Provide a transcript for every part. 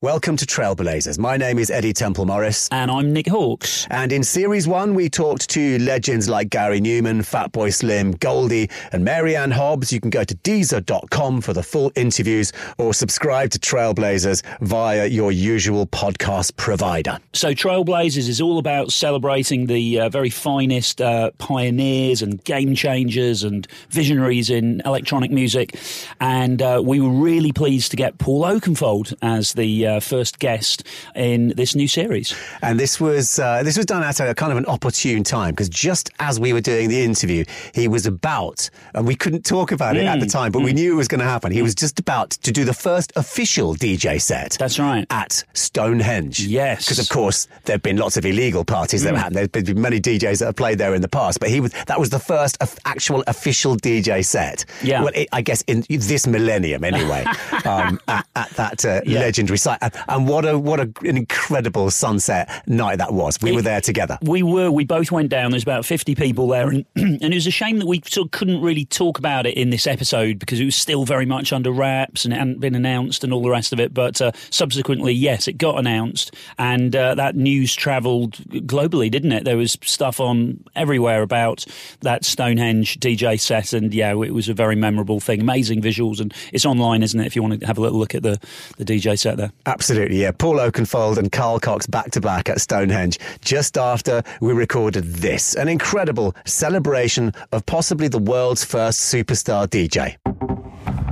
Welcome to Trailblazers. My name is Eddie Temple Morris. And I'm Nick Halkes. And in series one, we talked to legends like Gary Numan, Fatboy Slim, Goldie, and Mary Anne Hobbs. You can go to Deezer.com for the full interviews or subscribe to Trailblazers via your usual podcast provider. So, Trailblazers is all about celebrating the uh, very finest uh, pioneers and game changers and visionaries in electronic music. And uh, we were really pleased to get Paul Oakenfold as the uh, first guest in this new series. And this was uh, this was done at a kind of an opportune time because just as we were doing the interview, he was about, and we couldn't talk about it at the time, but we knew it was going to happen. He was just about to do the first official DJ set. That's right. At Stonehenge. Yes. Because of course there have been lots of illegal parties that have happened. There's been many DJs that have played there in the past, but he was that was the first actual official DJ set. Yeah. Well, it, I guess in this millennium anyway. um, at, at that uh, Yeah. legendary site, and, what a what a, an incredible sunset night that was. We were there together. We were. We both went down. There's about 50 people there, and, and it was a shame that we sort of couldn't really talk about it in this episode because it was still very much under wraps and it hadn't been announced and all the rest of it. But uh, subsequently, yes, it got announced, and uh, that news travelled globally, didn't it? There was stuff on everywhere about that Stonehenge DJ set, and yeah, it was a very memorable thing. Amazing visuals, and it's online, isn't it? If you want to have a little look at the the DJ set there. Absolutely, yeah. Paul Oakenfold and Carl Cox back to back at Stonehenge just after we recorded this. An incredible celebration of possibly the world's first superstar DJ.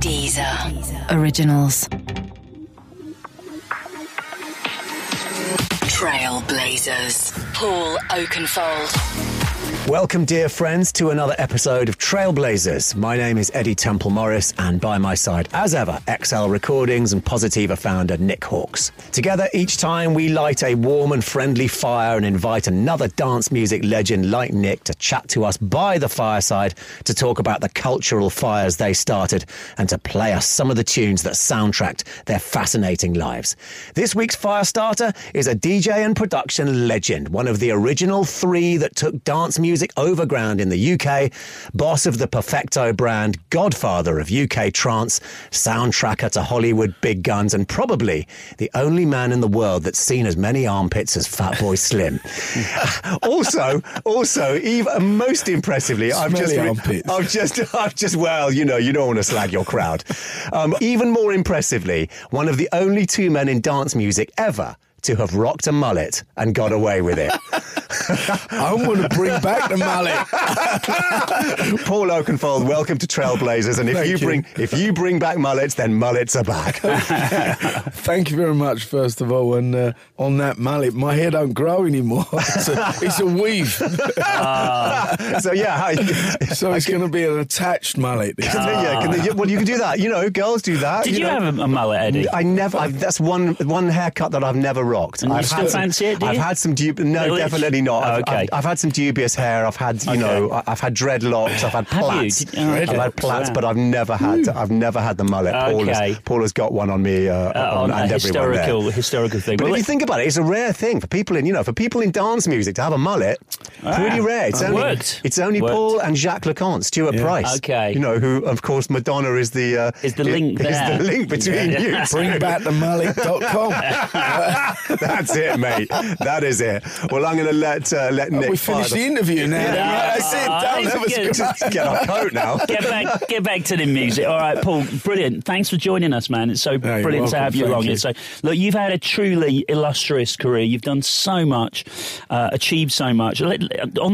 Deezer. Originals. Trailblazers. Paul Oakenfold. Welcome, dear friends, to another episode of Trailblazers. My name is Eddie Temple Morris, and by my side, as ever, XL Recordings and Positiva founder Nick Halkes. Together, each time we light a warm and friendly fire and invite another dance music legend like Nick to chat to us by the fireside to talk about the cultural fires they started and to play us some of the tunes that soundtracked their fascinating lives. This week's fire starter is a DJ and production legend, one of the original three that took dance music overground in the UK, boss of the Perfecto brand, godfather of UK trance, soundtracker to Hollywood big guns, and probably the only man in the world that's seen as many armpits as Fatboy Slim. also, also, even most impressively, I've just, armpits. I've just, I've just, well, you know, you don't want to slag your crowd. Um, even more impressively, one of the only two men in dance music ever to have rocked a mullet and got away with it. I want to bring back the mullet. Paul Oakenfold, welcome to Trailblazers. And if you you. bring if you bring back mullets, then mullets are back. Thank you very much, first of all. And uh, on that mullet, my hair don't grow anymore. It's a, it's a weave, so yeah, how, so it's going to be an attached mullet. this Can they- yeah, can they- well, you can do that. You know, girls do that. Did you, know. have a, a mullet, Eddie? I never. I've, that's one one haircut that I've never rocked. And I've still had some- fancy it, do I've you? had some. Dub- no, Really? definitely not. I've, Okay. I've, I've had some dubious hair. I've had, you Okay. know, I- I've had dreadlocks. I've had Have plaits. Did- oh, I've had plaits, Wow. but I've never had. I've never had the mullet. Paul, Okay. has, Paul has got one on me. Uh, Uh, on, on and a everyone there. historical, historical thing. But Well, if you think about it, it's a rare thing for people in, you know, for people in dance music to have a mullet. pretty rare. It's Ah, only, worked. It's only Worked. Paul and Jacques Lu Cont, Stuart Yeah. Price. Okay. You know, who, of course, Madonna is the uh, Is the link is there. the link between Yeah. you. two. Bring back the mallet.com. That's it, mate. That is it. Well, I'm going to let uh, let Nick. we fire finished the interview now. Yeah. That's it. Ah, Done. it's That was good. great. Get our coat now. get back, get back to the music. All right, Paul, brilliant. Thanks for joining us, man. It's so you're brilliant to have you Thank along you. here. So, look, you've had a truly illustrious career. You've done so much, uh, achieved so much. On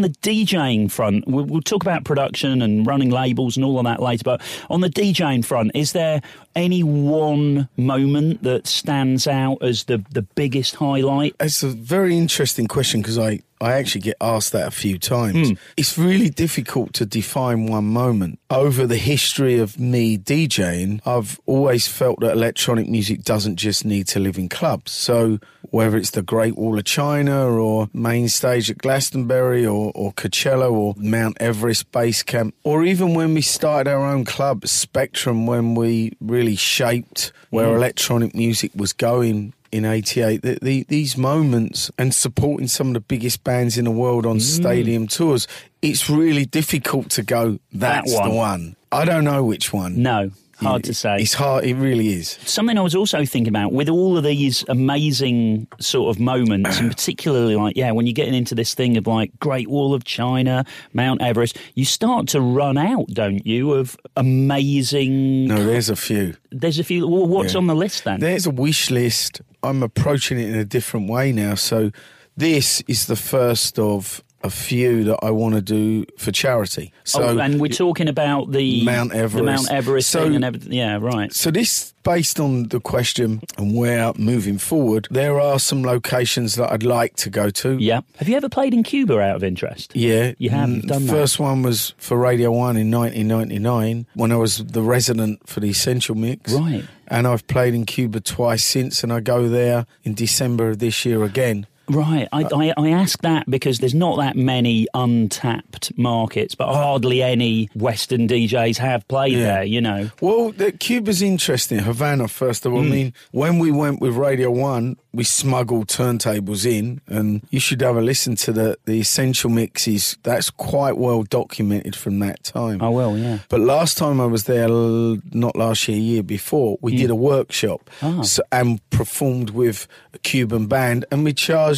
the DJing front, we'll, we'll talk about production and running labels and all of that later. But on the DJing front, is there any one moment that stands out as the the biggest highlight? It's a very interesting question because I, I actually get asked that a few times. Hmm. It's really difficult to define one moment. Over the history of me DJing, I've always felt that electronic music doesn't just need to live in clubs. So whether it's the Great Wall of China or main stage at Glastonbury or, or Coachella or Mount Everest Base Camp, or even when we started our own club, Spectrum, when we really shaped where electronic music was going in 88 the, the, these moments and supporting some of the biggest bands in the world on mm. stadium tours it's really difficult to go that's one. the one i don't know which one No. Hard to say. It's hard. It really is. Something I was also thinking about with all of these amazing sort of moments, and particularly like, yeah, when you're getting into this thing of like Great Wall of China, Mount Everest, you start to run out, don't you, of amazing. No, there's a few. There's a few. Well, what's Yeah. on the list then? There's a wish list. I'm approaching it in a different way now. So this is the first of a few that I want to do for charity. So oh, and we're talking about the Mount the Everest. Mount Everest So- thing and everything. Yeah, right. So this, based on the question and where moving forward, there are some locations that I'd like to go to. Yeah. Have you ever played in Cuba out of interest? Yeah, You have, Mm, done the that. first one was for Radio One in 1999 when I was the resident for the Essential Mix. Right. And I've played in Cuba twice since, and I go there in December of this year again. Right. I, Uh, I, I ask that because there's not that many untapped markets, but hardly any Western DJs have played Yeah. there, you know. Well, the, Cuba's interesting. Havana, first of all. Hmm. I mean, when we went with Radio One, we smuggled turntables in, and you should have a listen to the the essential mixes. That's quite well documented from that time. I will, yeah. But last time I was there, not last year, year before, we did a workshop Ah. so, and performed with a Cuban band, and we charged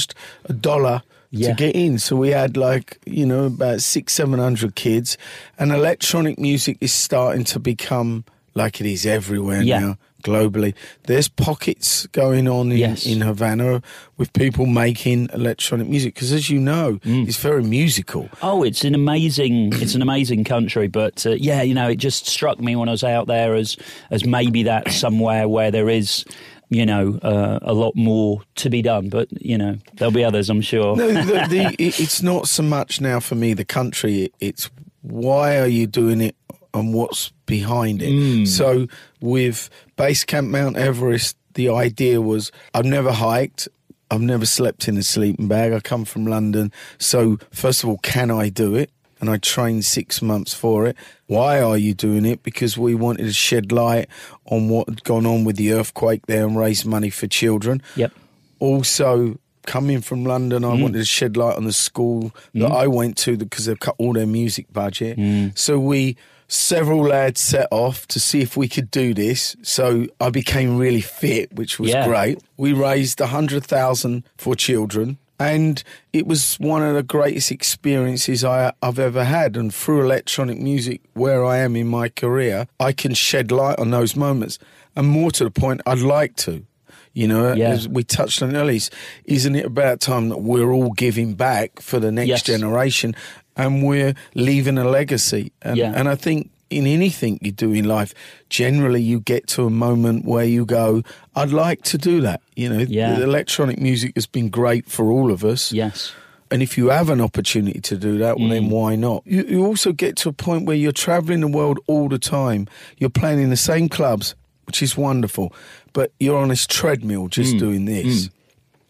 a dollar. Yeah. To get in, so we had like you know about six, seven hundred kids, and electronic music is starting to become like it is everywhere Yeah. now globally. There's pockets going on in, Yes. in Havana with people making electronic music because, as you know, Mm. it's very musical. Oh, it's an amazing, it's an amazing country. But uh, yeah, you know, it just struck me when I was out there as as maybe that's somewhere where there is, you know, uh, a lot more to be done. But you know, there'll be others, I'm sure. No, the, the, it's not so much now for me the country. It's why are you doing it and what's behind it. So with Base Camp Mount Everest, the idea was I've never hiked. I've never slept in a sleeping bag. I come from London. So, first of all, can I do it? And I trained six months for it. Why are you doing it? Because we wanted to shed light on what had gone on with the earthquake there and raise money for children Yep. also coming from London, Mm. I wanted to shed light on the school that I went to because they've cut all their music budget. Mm. So we several lads set off to see if we could do this. So I became really fit, which was Yeah. great. We raised a hundred thousand for children. And it was one of the greatest experiences I, I've ever had. And through electronic music, where I am in my career, I can shed light on those moments. And more to the point, I'd like to. You know, Yeah. as we touched on earlier, is- isn't it about time that we're all giving back for the next Yes. generation and we're leaving a legacy? And, Yeah. and I think in anything you do in life, generally you get to a moment where you go, I'd like to do that. You know, Yeah. the electronic music has been great for all of us. Yes. And if you have an opportunity to do that, well, Mm. then why not? You, you also get to a point where you're traveling the world all the time. You're playing in the same clubs, which is wonderful, but you're on this treadmill just Mm. doing this.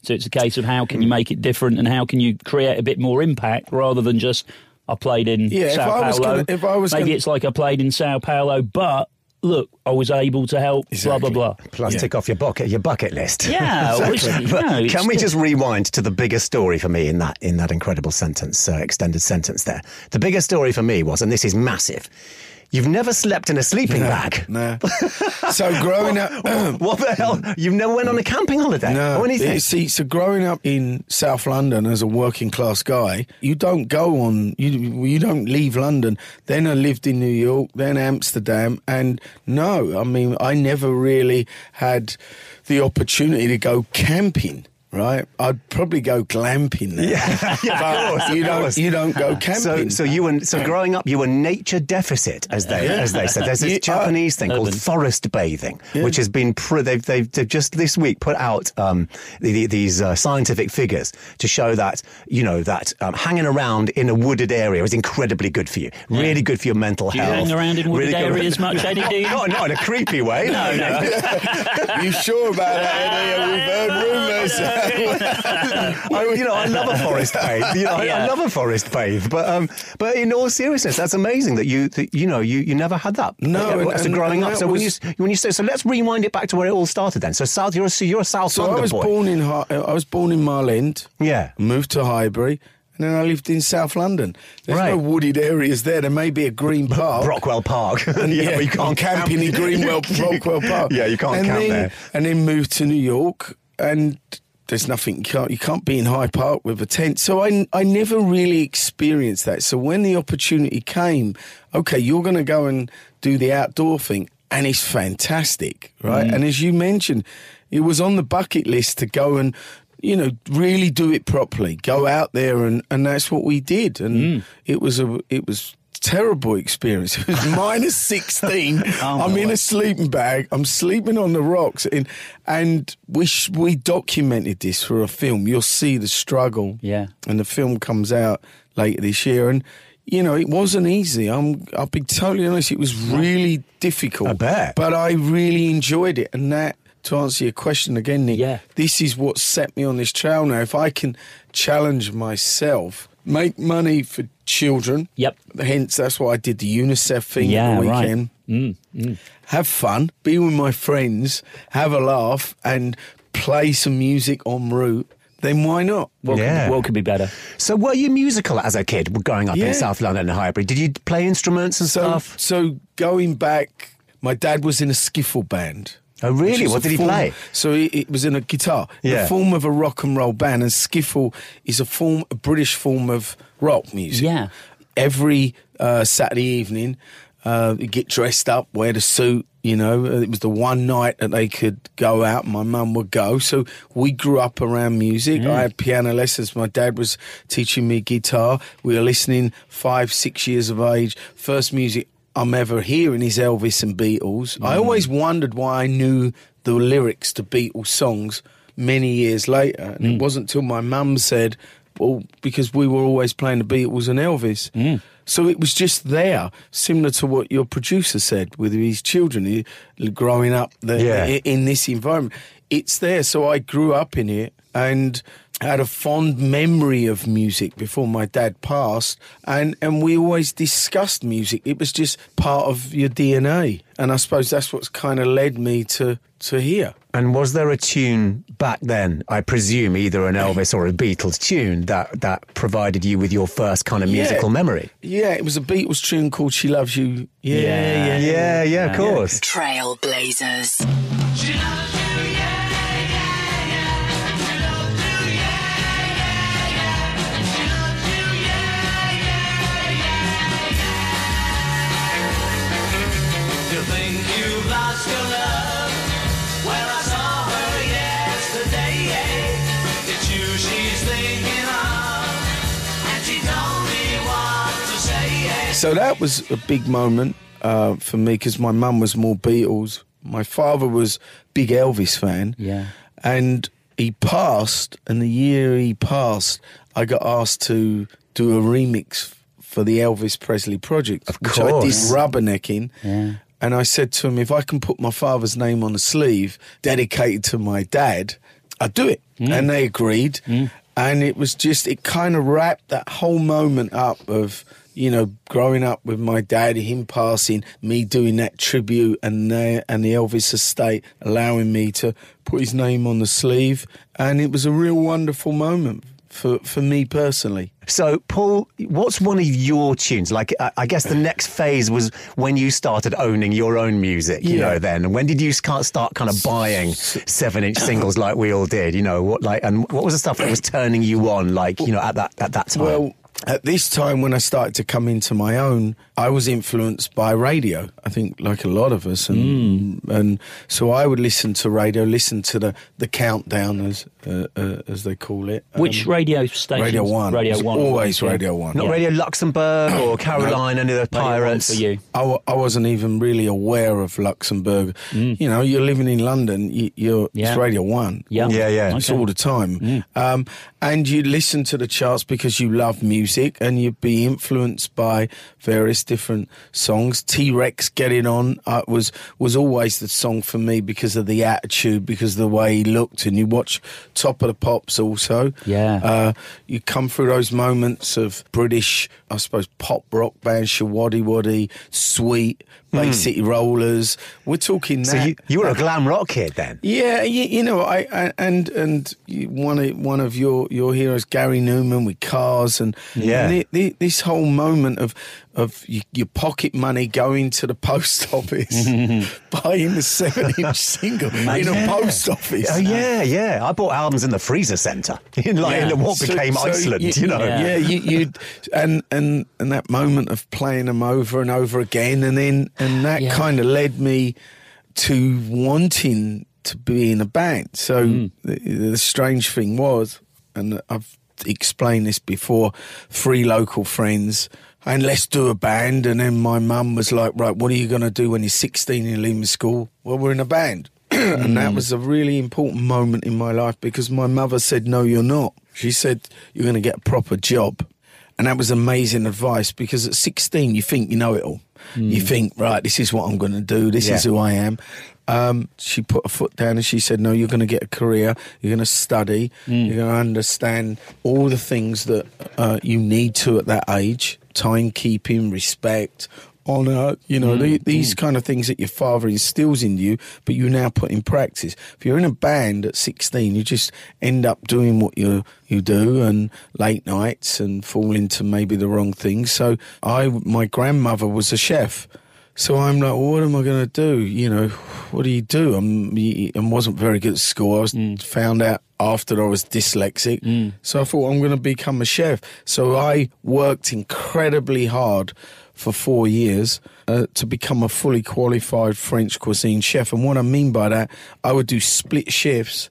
So it's a case of how can you make it different and how can you create a bit more impact rather than just I played in Yeah, if Sao I was Paulo. gonna- if I was Maybe gonna- it's like I played in Sao Paulo, but look, I was able to help. Exactly. Blah blah blah. Plus, Yeah. tick off your bucket your bucket list. Yeah, well, it's- you know, Can we just- just rewind to the bigger story for me in that in that incredible sentence, uh, extended sentence there? The bigger story for me was, and this is massive. You've never slept in a sleeping bag. No. so growing up. what um, the hell? You've never went on a camping holiday No, or anything? see, so growing up in South London as a working class guy, you don't go on, you you don't leave London. Then I lived in New York, then Amsterdam, and no, I mean, I never really had the opportunity to go camping. Right, I'd probably go glamping there. Yeah, yeah, of course, you of don't. course. You don't go camping. so you were so growing up, you were nature deficit, as they as they said. There's this You- uh, Japanese thing called forest bathing, which has been pr- they've, they've they've just this week put out um, the, the, these uh, scientific figures to show that you know that um, hanging around in a wooded area is incredibly good for you, really good for your mental Do you health. hang around in wooded really good- areas much, Eddie? Do you? Not, not in a creepy way. No, no. you sure about that, Eddie? We've heard rumours. I, you know, I love a forest bathe. You know, I, I love a forest bathe. But um, but in all seriousness, that's amazing that you that, you know you, you never had that. No, and- and- growing and up. So when you when you say so, let's rewind it back to where it all started. Then, so South, you're a, you're a South So I was boy. born in I was born in End. Yeah. Moved to Highbury, And then I lived in South London. There's Right. no wooded areas there. There may be a green park. Brockwell Park. And yeah, but you can't camp in Greenwell, Brockwell Park. Yeah, you can't and camp then, there. And then moved to New York, and there's nothing. You can't, you can't be in High Park with a tent. So I, I never really experienced that. So when the opportunity came, okay, you're going to go and do the outdoor thing, and it's fantastic, right? Mm. And as you mentioned, it was on the bucket list to go and. You know, really do it properly. Go out there, and, and that's what we did. And Mm. it was a it was terrible experience. It was minus 16. Oh, I'm in word. a sleeping bag. I'm sleeping on the rocks. And, and we, sh- we documented this for a film. You'll see the struggle. Yeah. And the film comes out later this year. And, you know, it wasn't easy. I'm, I'll be totally honest. It was really difficult. I bet. But I really enjoyed it. And that, to answer your question again, Nick, Yeah. this is what set me on this trail now. If I can challenge myself, make money for children. Yep. Hence, that's why I did the UNICEF thing Yeah, at the right. weekend. Mm, mm. Have fun, be with my friends, have a laugh, and play some music en route. Then why not? What, Yeah. could, what could be better? So were you musical as a kid growing up Yeah. in South London and Highbury? Did you play instruments and So, stuff? so going back, my dad was in a skiffle band. Oh, really? What did he form- play? So it, it was in a guitar, Yeah. the form of a rock and roll band, and skiffle is a form, a British form of rock music. Yeah. Every uh, Saturday evening, uh, you get dressed up, wear the suit. You know, it was the one night that they could go out. My mum would go, so we grew up around music. I had piano lessons. My dad was teaching me guitar. We were listening five, six years of age. First music I'm ever hearing is Elvis and Beatles. I mm. always wondered why I knew the lyrics to Beatles songs many years later. And it mm. wasn't until my mum said, well, because we were always playing the Beatles and Elvis. Mm. So it was just there, similar to what your producer said with his children he- growing up the, Yeah. in this environment. It's there. So I grew up in it and had a fond memory of music before my dad passed. And, and we always discussed music. It was just part of your DNA. And I suppose that's what's kind of led me to, to here. And was there a tune back then, I presume either an Elvis or a Beatles tune, that, that provided you with your first kind of Yeah. musical memory? Yeah, it was a Beatles tune called She Loves You. Yeah, Yeah. yeah, Yeah, yeah, of course. Trailblazers. You think you've lost your love? Well, I saw her yesterday. It's you she's thinking of, and she told me what to say. So that was a big moment uh, for me because my mum was more Beatles. My father was big Elvis fan. Yeah. And he passed, and the year he passed, I got asked to do a remix for the Elvis Presley project, Of which I did course. rubbernecking. Yeah. And I said to him, if I can put my father's name on the sleeve, dedicated to my dad, I'd do it. Mm. And they agreed. Mm. And it was just, it kind of wrapped that whole moment up of, you know, growing up with my dad, him passing, me doing that tribute, and the, and the Elvis estate allowing me to put his name on the sleeve. And it was a real wonderful moment for, for me personally. So, Paul, what's one of your tunes? Like, I I guess the next phase was when you started owning your own music, you Yeah. know, then. And when did you start, start kind of buying seven inch singles like we all did? You know, what, like, and what was the stuff that was turning you on, like, you know, at that, at that time? Well, at this time when I started to come into my own, I was influenced by radio. I think, like a lot of us, and and so I would listen to radio, listen to the the countdown as uh, uh, as they call it. Which Um, radio station? Radio One. Radio It was One. always Yeah. Radio One. Not yeah. Radio Luxembourg or Caroline, any of the Radio One pirates. for you. I, w- I wasn't even really aware of Luxembourg. You know, you're living in London. You, you're Yeah. it's Radio One. Yeah. Yeah, yeah. It's all the time. Um, and you listen to the charts because you love music and you'd be influenced by various different songs. T Rex Get It On uh, was, was always the song for me because of the attitude, because of the way he looked. And you watch Top of the Pops also. Yeah. Uh, you come through those moments of British, I suppose, pop rock band, Showaddywaddy, Sweet, Bay hmm. City Rollers. We're talking So you, you were a glam rock kid then? Yeah, you, you know, I, I and and one of one of your your heroes, Gary Numan, with cars and Yeah. and the, the, this whole moment of of your pocket money going to the post office, buying the seven inch single in a Yeah. post office. Oh yeah, yeah. I bought albums in the freezer centre in like in what So- became so Iceland. You, know. yeah, you, you, and and and that moment of playing them over and over again, and then and that Yeah. kind of led me to wanting to be in a band. So Mm. the, the strange thing was, and I've explained this before, three local friends. And let's do a band. And then my mum was like, right, what are you going to do when you're 16 and leaving school? Well, we're in a band. and that was a really important moment in my life because my mother said, no, you're not. She said, you're going to get a proper job. And that was amazing advice because at 16, you think you know it all. You think, right, this is what I'm going to do. This is who I am. Um, she put her foot down and she said, no, you're going to get a career. You're going to study. You're going to understand all the things that uh, you need to at that age timekeeping, respect, honor, you know, mm, the, these mm. kind of things that your father instills in you, but you now put in practice. If you're in a band at 16, you just end up doing what you you do and late nights and fall into maybe the wrong things. So I, my grandmother was a chef. So I'm like, well, what am I going to do? You know, what do you do? I'm, I wasn't very good at school. I was found out after I was dyslexic. So I thought I'm going to become a chef. So I worked incredibly hard for four years uh, to become a fully qualified French cuisine chef. And what I mean by that, I would do split shifts,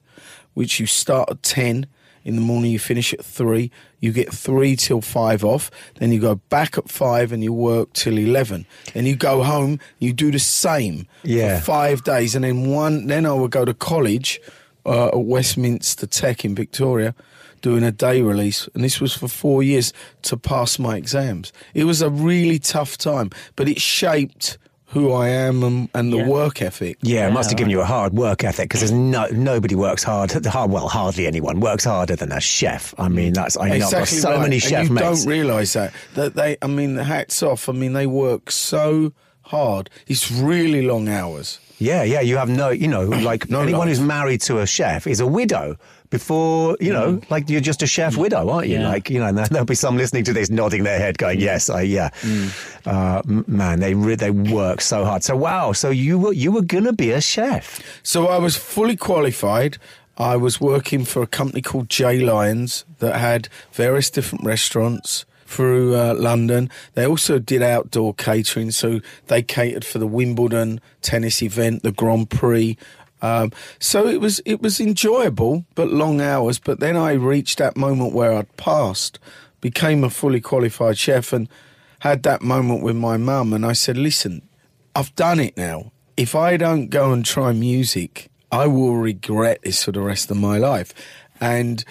which you start at 10 in the morning, you finish at 3, you get 3 till 5 off, then you go back at 5 and you work till 11. Then you go home, you do the same Yeah. for five days. And then one, then I would go to college uh, at Westminster Tech in Victoria doing a day release, and this was for four years to pass my exams. It was a really tough time, but it shaped who I am and, and the Yeah. work ethic. Yeah, it must have given you a hard work ethic because there's no nobody works hard. hard- Well, hardly anyone works harder than a chef. I mean, mm. that's I know I've got Exactly so right. many and you mates. don't realise that that they. I mean, hats off. I mean, they work so hard. It's really long hours. Yeah, yeah. You have no, you know, like No anyone life. who's married to a chef is a widow. Before you know, like you're just a chef widow, aren't you? Yeah. Like you know, and there'll be some listening to this, nodding their head, going, "Yes, I yeah." Uh, man, they re- they work so hard. So wow, so you were you were gonna be a chef. So I was fully qualified. I was working for a company called J Lyons that had various different restaurants through uh, London. They also did outdoor catering, so they catered for the Wimbledon tennis event, the Grand Prix. Um, so it was it was enjoyable, but long hours. But then I reached that moment where I'd passed, became a fully qualified chef, and had that moment with my mum. And I said, "Listen, I've done it now. If I don't go and try music, I will regret this for the rest of my life. And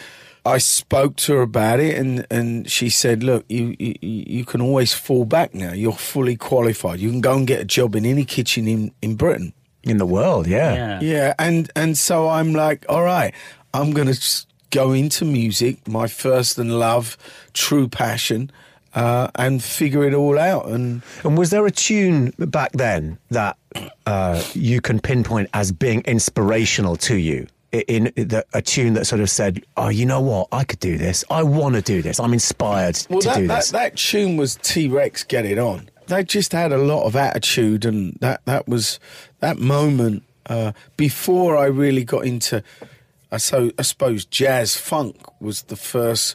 I spoke to her about it, and, and she said, "Look, you, you you can always fall back now. You're fully qualified. You can go and get a job in any kitchen in, in Britain." In the world, yeah. Yeah. Yeah, and and so I'm like, all right, I'm gonna go into music, my first and love, true passion, uh, and figure it all out. And And was there a tune back then that uh, you can pinpoint as being inspirational to you? I- In the, a tune that sort of said, "Oh, you know what? I could do this. I want to do this. I'm inspired Well, to that, do that, this." that tune was T Rex Get It On. They just had a lot of attitude, and that, that was that moment uh, before I really got into. I so I suppose jazz funk was the first.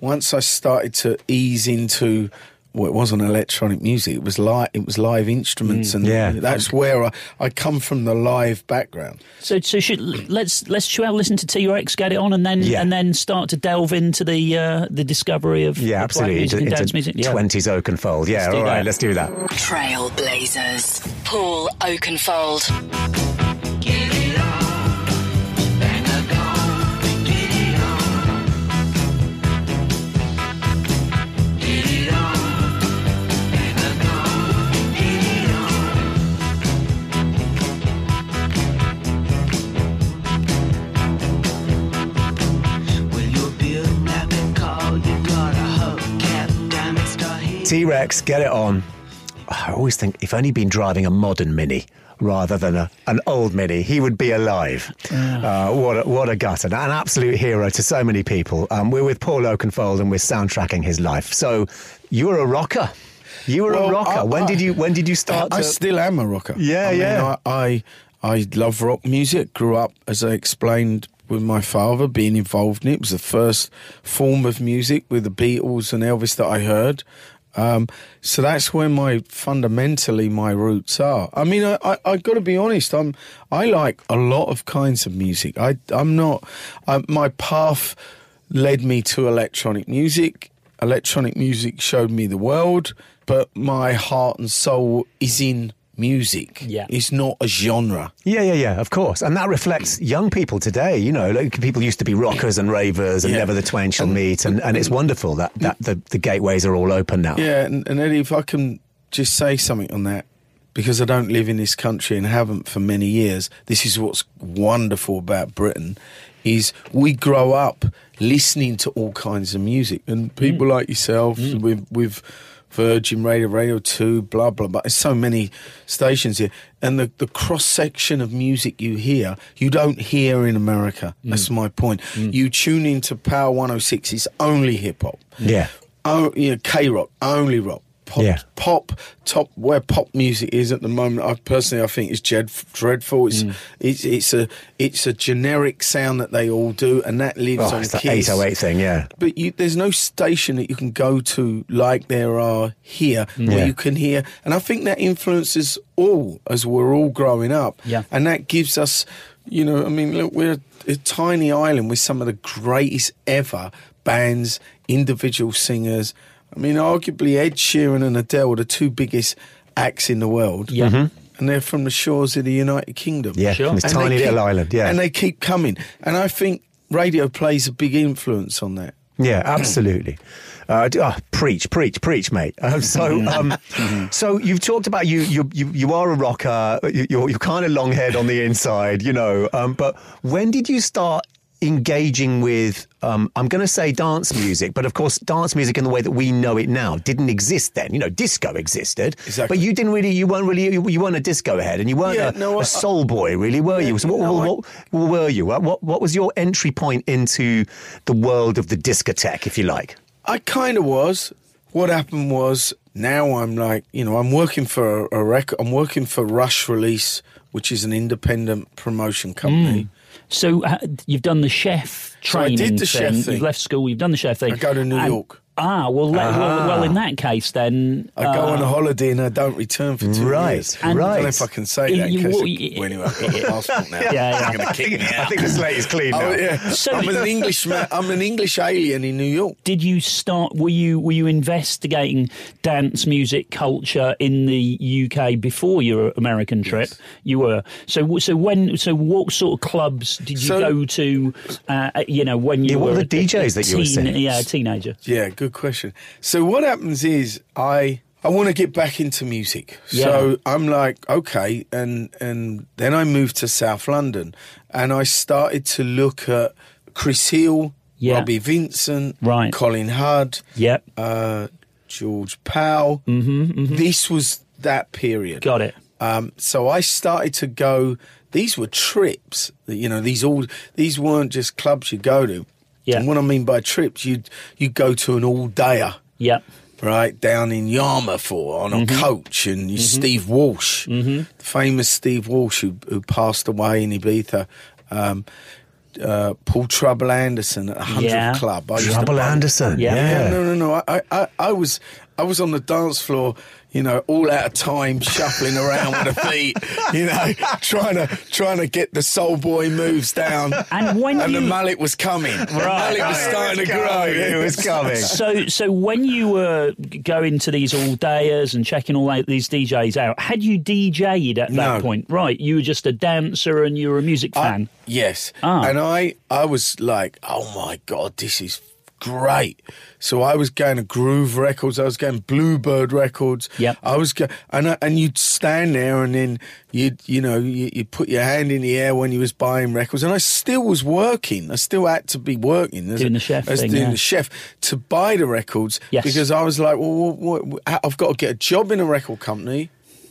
Once I started to ease into. Well, it wasn't electronic music. It was live. It was live instruments, and yeah. that's where I, I come from. The live background. So, so should let's let's shall I listen to T Rex, get it on, and then Yeah. and then start to delve into the uh, the discovery of yeah, absolutely. music Into, and dance into music. Yeah. 20s Oakenfold. Yeah, Let's all right, that. let's do that. Trailblazers. Paul Oakenfold. T Rex, get it on. I always think if only been driving a modern Mini rather than a, an old Mini, he would be alive. Uh, what, a, what a gutter. An absolute hero to so many people. Um, we're with Paul Oakenfold and we're soundtracking his life. So you were a rocker. You were a rocker. I- when I- did you When did you start? I to, still am a rocker. Yeah, I mean, yeah. I, I I love rock music. Grew up, as I explained, with my father being involved in it. It was the first form of music with the Beatles and Elvis that I heard. Um, so that's where my fundamentally my roots are. I mean, I, I, I got to be honest. I'm I like a lot of kinds of music. I I'm not. I, my path led me to electronic music. Electronic music showed me the world, but my heart and soul is in music. Yeah. It's not a genre. Yeah, yeah, yeah, of course. And that reflects young people today. You know, like people used to be rockers and ravers and Yeah. never the twain shall meet. And, and it's wonderful that, that the, the gateways are all open now. Yeah, and, and Eddie, if I can just say something on that, because I don't live in this country and haven't for many years, this is what's wonderful about Britain, is we grow up listening to all kinds of music, and people mm. like yourself mm. with with Virgin Radio, Radio Two, blah blah blah. There's so many stations here, and the the cross section of music you hear, you don't hear in America. Mm. That's my point. Mm. You tune into Power 106, it's only hip hop Yeah. oh, yeah, K rock, only rock. Pop, Yeah. pop, top where pop music is at the moment. I personally, I think is Jed, dreadful. It's Mm. it's it's a it's a generic sound that they all do, and that lives Oh, on it's Kiss. 808 thing, yeah. But you, there's no station that you can go to like there are here, Yeah. where you can hear. And I think that influences all as we're all growing up. Yeah. And that gives us, you know, I mean, look, we're a tiny island with some of the greatest ever bands, individual singers. I mean, arguably Ed Sheeran and Adele are the two biggest acts in the world. Yeah. And they're from the shores of the United Kingdom. Yeah, Sure. from this And tiny they little keep- island, yeah. And they keep coming. And I think radio plays a big influence on that. Yeah, absolutely. Uh, oh, preach, preach, preach, mate. Um, so, um, so you've talked about you, you, you, you are a rocker. You, you're, you're kind of long haired on the inside, you know. Um, but when did you start engaging with? Um, I'm going to say dance music, but of course, dance music in the way that we know it now didn't exist then. You know, disco existed, Exactly. but you didn't really. You weren't really. You, weren't a disco head, and you weren't Yeah, a, no, a soul boy, really, were you? So what, no, I- what, what were you? What, what, what was your entry point into the world of the discotheque, if you like? I kind of was. What happened was now I'm like, you know, I'm working for a, a record. I'm working for Rush Release, which is an independent promotion company. So uh, you've done the chef So I training did the thing. chef thing. You've left school. You've done the chef thing. I go to New And- York. Ah, well, le- well, well, in that case, then I go uh, on a holiday and I don't return for two Right, years. And- I don't know if I can say that. You- in case you- well, anyway, I've got a passport now. Yeah, yeah. They're going to kick me I think the slate is clean now. Oh, yeah. So- I'm an Englishman. I'm an English alien in New York. did you start? Were you were you investigating dance music culture in the UK before your American trip? You were. So so when so what sort of clubs did you So- go to? Uh, you know when you Yeah, what were were the a- a DJs that you were seeing? Yeah, a teenager. Yeah, good question. So what happens is I I want to get back into music. Yeah. So I'm like, okay, and and then I moved to South London and I started to look at Chris Hill, Yeah. Robbie Vincent, Right. Colin Hudd, Yep, uh, George Power. Mm-hmm, This was that period. got it. Um, so I started to go. These were trips. You know, these all these weren't just clubs you go to. Yeah. And what I mean by trips, you you go to an all dayer, Yep. right down in Yarmouth or on a Mm-hmm. coach, and you Steve Walsh, the famous Steve Walsh who who passed away in Ibiza. Um, uh, Paul Trouble Anderson at a hundred Yeah. club. I used Trouble Anderson. Yeah. Yeah. yeah, no, no, no. I, I, I was, I was on the dance floor, you know, all out of time, shuffling around with the feet, you know, trying to, trying to get the soul boy moves down. And when and you the mullet was coming. the Right, mullet was right. starting It to was grow. it was coming. So, so when you were going to these all dayers and checking all out these DJs out, had you DJ'd at that No. point? Right, you were just a dancer and you were a music I- fan. yes. Ah. And I, I was like, oh my God, this is great. So I was going to Groove Records, I was going Bluebird Records. Yep. I was go- and I, and you'd stand there and then you'd you know you you put your hand in the air when you was buying records, and I still was working. I still had to be working as Doing a- the chef as thing, doing yeah. the chef to buy the records Yes. because I was like, well, what, what, I've got to get a job in a record company.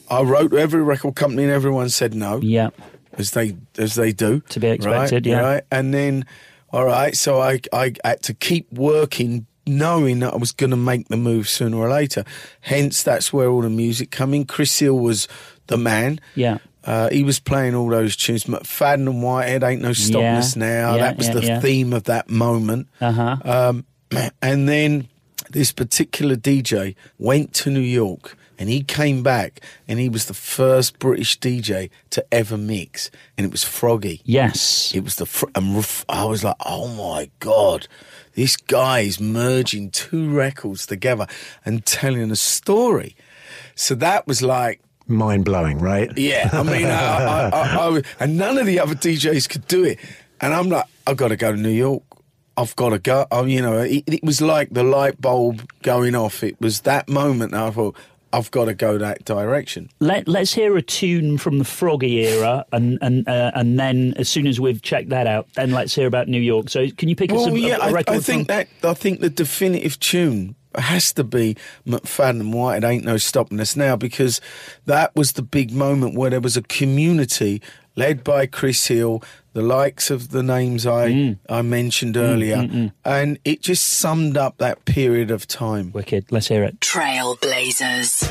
I wrote to every record company and everyone said no Yeah. as they as they do To be expected, right, yeah. Right, and then all right, so I I had to keep working, knowing that I was going to make the move sooner or later. Hence, that's where all the music come in. Chris Hill was the man. Yeah. Uh, he was playing all those tunes. McFadden and Whitehead ain't no stopping Yeah, us now. yeah, that was yeah, the theme of that moment. Uh-huh. Um, and then this particular DJ went to New York and he came back and he was the first British DJ to ever mix. And it was Froggy. Yes. It was the. Fr- and ref- I was like, oh my God, this guy is merging two records together and telling a story. So that was like, Mind blowing, right? yeah, I mean, I, I, I, I, and none of the other DJs could do it. And I'm like, I've got to go to New York. I've got to go. Oh, you know, it, it was like the light bulb going off. It was that moment that I thought, I've got to go that direction. Let, let's hear a tune from the Froggy era, and and uh, and then as soon as we've checked that out, then let's hear about New York. So can you pick us Well, a, yeah, a, a I, record? I think from, that I think the definitive tune has to be McFadden and White. It ain't no stopping us now because that was the big moment where there was a community led by Chris Hill, the likes of the names I Mm. I mentioned earlier, mm, mm, mm. and it just summed up that period of time. Wicked. Let's hear it. Trailblazers.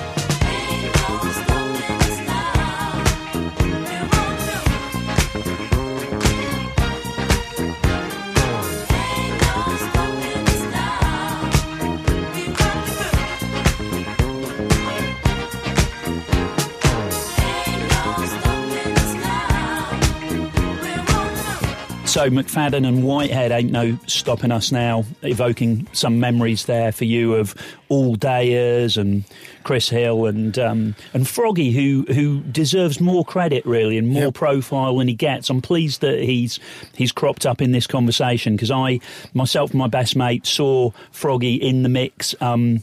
So McFadden and Whitehead ain't no stopping us now, evoking some memories there for you of all dayers and Chris Hill and um, and Froggy, who who deserves more credit really and more Yep. profile than he gets. I'm pleased that he's he's cropped up in this conversation because I myself and my best mate saw Froggy in the mix. Um,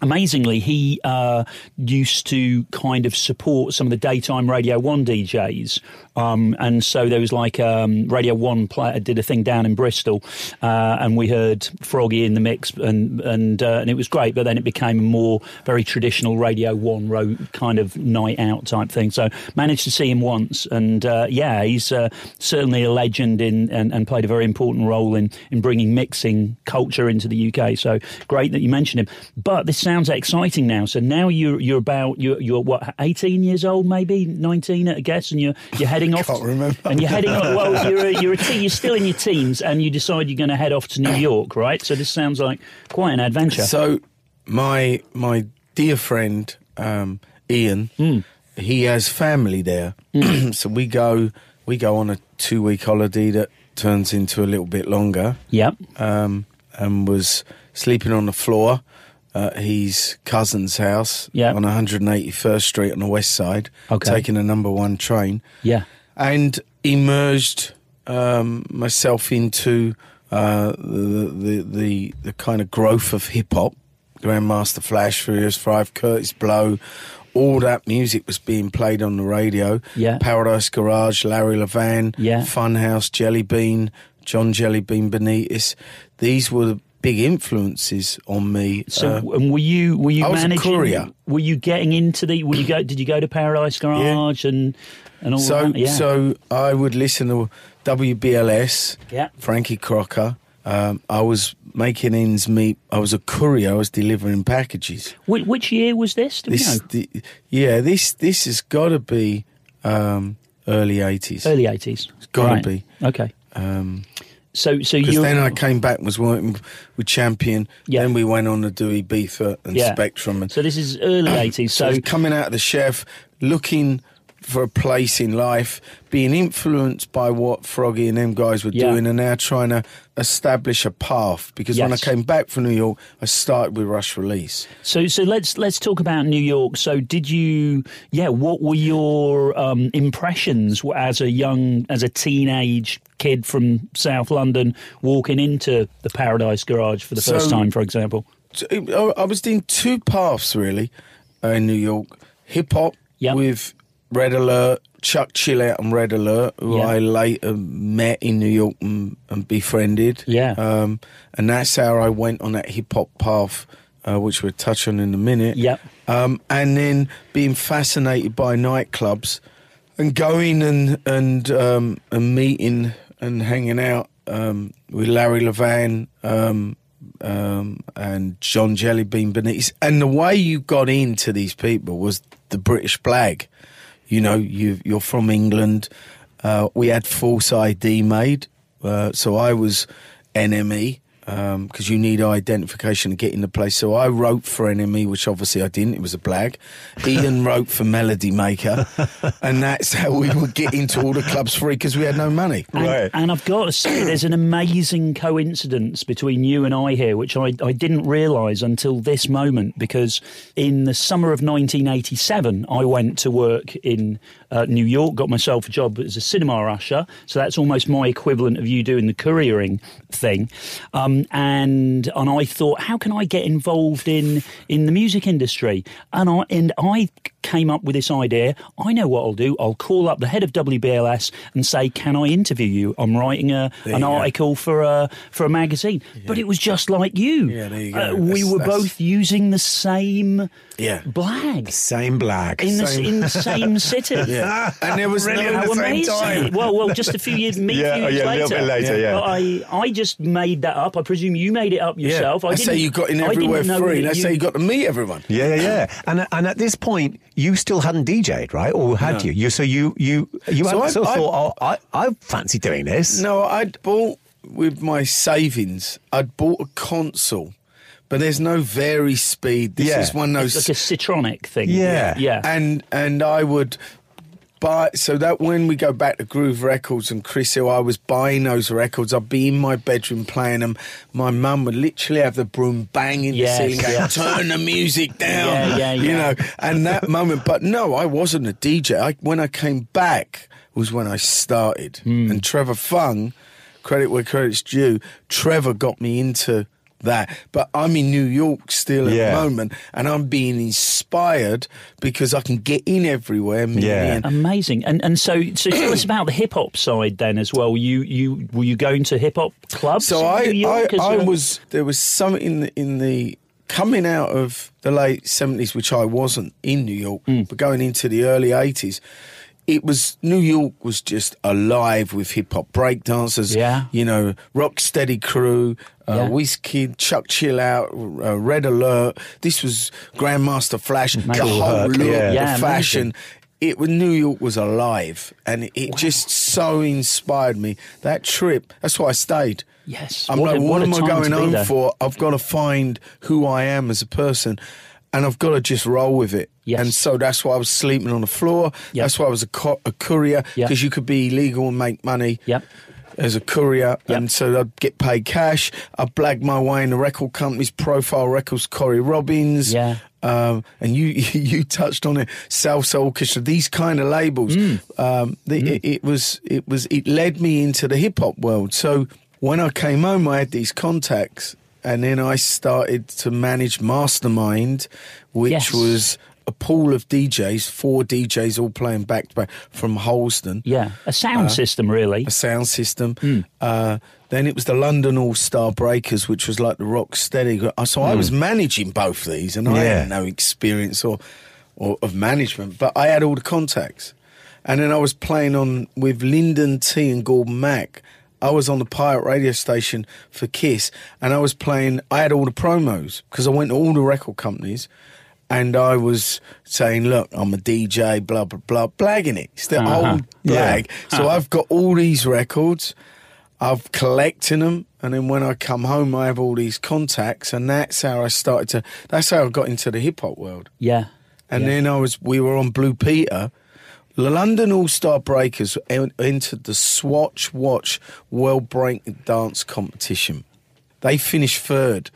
amazingly, he uh, used to kind of support some of the daytime Radio 1 DJs. Um, and so there was like um, Radio 1 play, did a thing down in Bristol, uh, and we heard Froggy in the mix, and and, uh, and it was great. But then it became a more very traditional Radio 1 ro- kind of night out type thing. So managed to see him once, and uh, yeah, he's uh, certainly a legend in and, and played a very important role in, in bringing mixing culture into the UK. So great that you mentioned him. But this sounds exciting now. So now you're you're about you're, you're what 18 years old, maybe 19 at a guess, and you're you're heading off. Can't remember. And you're heading off. Well, you're a, you're a teen, you're still in your teens, and you decide you're going to head off to New York, right? So this sounds like quite an adventure. So my my dear friend um, Ian, Hmm. he has family there, so we go we go on a two week holiday that turns into a little bit longer. yep. um, and was sleeping on the floor at his cousin's house Yeah. on 181st Street on the west side, Okay. taking a number one train, Yeah. And immersed um, myself into uh, the, the the the kind of growth of hip hop. Grandmaster Flash, Furious Five, Kurtis Blow, all that music was being played on the radio. Yeah. Paradise Garage, Larry Levan, Yeah. Funhouse, Jelly Bean, John Jelly Bean Benitez. These were the big influences on me. So, Uh, and were you were you I was a managing? courier. Were you getting into the? Were you go? Did you go to Paradise Garage and and all so, that? Yeah. so I would listen to WBLS, Yeah. Frankie Crocker. Um, I was making ends meet. I was a courier. I was delivering packages. Which, which year was this? Do This, know? the, yeah, this this has got to be um, early eighties. Early eighties. It's gotta be. Okay. Um, So so Because you then I came back and was working with Champion. Yeah. Then we went on to do Ibiza and Yeah. Spectrum. And So this is early eighties. so So coming out of the chef, looking for a place in life, being influenced by what Froggy and them guys were Yeah. doing, and now trying to establish a path. Because when I came back from New York, I started with Rush Release. So, so let's let's talk about New York. So, did you? Yeah, what were your um, impressions as a young, as a teenage kid from South London, walking into the Paradise Garage for the first time, for example? I I was doing two paths really uh, in New York: hip hop Yep. with Red Alert, Chuck Chillout and Red Alert, who Yeah. I later met in New York and, and befriended. Yeah. um, and that's how I went on that hip hop path, uh, which we'll touch on in a minute. Yep. Um, and then being fascinated by nightclubs and going and and um, and meeting and hanging out um, with Larry Levan um, um, and John Jellybean Benitez. And the way you got into these people was the British flag. You know, you you're from England. Uh, we had false ID made, uh, so I was NME Um, because you need identification to get in the place. So I wrote for NME, which obviously I didn't. It was a blag. Ian wrote for Melody Maker, and that's how we would get into all the clubs free because we had no money. And, and I've got to say, there's an amazing coincidence between you and I here, which I, I didn't realise until this moment, because in the summer of 1987, I went to work in uh, New York, got myself a job as a cinema usher. So that's almost my equivalent of you doing the couriering thing. Um, and and I thought, how can I get involved in in the music industry? And I and I came up with this idea. I know what I'll do. I'll call up the head of WBLS and say, "Can I interview you? I'm writing a, an go. article for a for a magazine." But it was just like you. Yeah, there you go. Uh, we were that's- both using the same Yeah. blag Same blag. in the Same. in the same city. Yeah, and there was Brilliant. no How At the same amazing! time. Well, well, just a few years, me Yeah, a few oh, years yeah, a later. little bit later, yeah. But I, I just made that up. I presume you made it up yourself. I That's how didn't- you got in everywhere know free. that That's you- how you got to meet everyone. Yeah, yeah, yeah. And and at this point, you still hadn't DJ'd, right? Or had No. you? You so you you you So hadn't I- sort of I- thought, oh, I I fancy doing this. No, I'd bought with my savings. I'd bought a console, but there's no vari speed. This Yeah. is one of those. like a Citronic thing. Yeah. yeah. and and I would buy so that when we go back to Groove Records and Chris Hill, I was buying those records. I'd be in my bedroom playing them. My mum would literally have the broom banging Yes, the ceiling, going, "Turn the music down," Yeah, yeah, you know. And that moment, but no, I wasn't a DJ. I, when I came back was when I started, Hmm. and Trevor Fung, credit where credit's due, Trevor got me into. That, but I'm in New York still at Yeah. the moment, and I'm being inspired because I can get in everywhere. me Yeah. and- Amazing, and and so so tell us about the hip hop side then as well. You you were you going to hip hop clubs? So in I, New York I, as I a- was there was something in the, in the coming out of the late seventies, which I wasn't in New York, Hmm. but going into the early eighties. It was New York was just alive with hip hop breakdancers. Yeah. you know, Rocksteady Crew, uh, Yeah. Wizkid, Chuck Chill Out, uh, Red Alert. This was Grandmaster Flash, the Kool whole Herc, look, yeah. the Yeah, fashion amazing. it was New York was alive, and it, it just so inspired me. That trip, that's why I stayed. Yes, I'm what like, a- what, what am I going home there. for? I've got to find who I am as a person, and I've got to just roll with it. Yes. And so that's why I was sleeping on the floor. Yep. That's why I was a, co- a courier Yep. because you could be legal and make money. Yep. As a courier, Yep. and so I'd get paid cash. I'd blag my way in the record companies, Profile Records, Cory Robbins, Yeah. um, and you you touched on it, Salsoul Orchestra, these kind of labels. Mm. Um, the, it, it was it was it led me into the hip hop world. So when I came home, I had these contacts, and then I started to manage Mastermind, which Yes. was a pool of DJs, four DJs all playing back to back from Harlesden yeah a sound system really. a sound system. Hmm. Uh, then it was the London All Star Breakers, which was like the rock steady. Uh, So I was managing both these, and I had no experience or, or of management, but I had all the contacts. And then I was playing on with Lyndon T and Gordon Mac. I was on the pirate radio station for Kiss, and I was playing. I had all the promos because I went to all the record companies, and I was saying, "Look, I'm a DJ, blah blah blah," blagging it. It's the Uh-huh. old blag. So I've got all these records. I've collecting them, and then when I come home, I have all these contacts, and that's how I started to. That's how I got into the hip hop world. Yeah. And Yeah. then I was, we were on Blue Peter, The London All Star Breakers entered the Swatch Watch World Break Dance Competition. They finished third.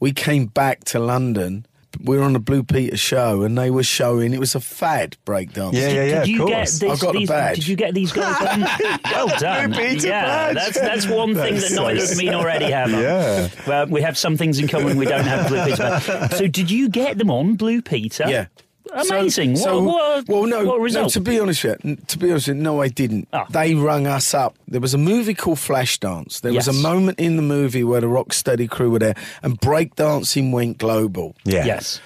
We came back to London. We were on the Blue Peter show, and they were showing it was a fad breakdance. Yeah, yeah, yeah. did you of get course. this, I've got the these, badge. Did you get these guys on? well done. Blue Peter yeah, badge. that's that's one thing That's that neither so of me nor Eddie have. on. Yeah. Well, we have some things in common. We don't have Blue Peter. badge. So, did you get them on Blue Peter? Yeah. Amazing. So, what, what, well, no, what a no. result? To be honest, with you, to be honest, you, no, I didn't. Ah. They rung us up. There was a movie called Flashdance. There was a moment in the movie where the Rocksteady crew were there, and breakdancing went global. Yeah. Yes.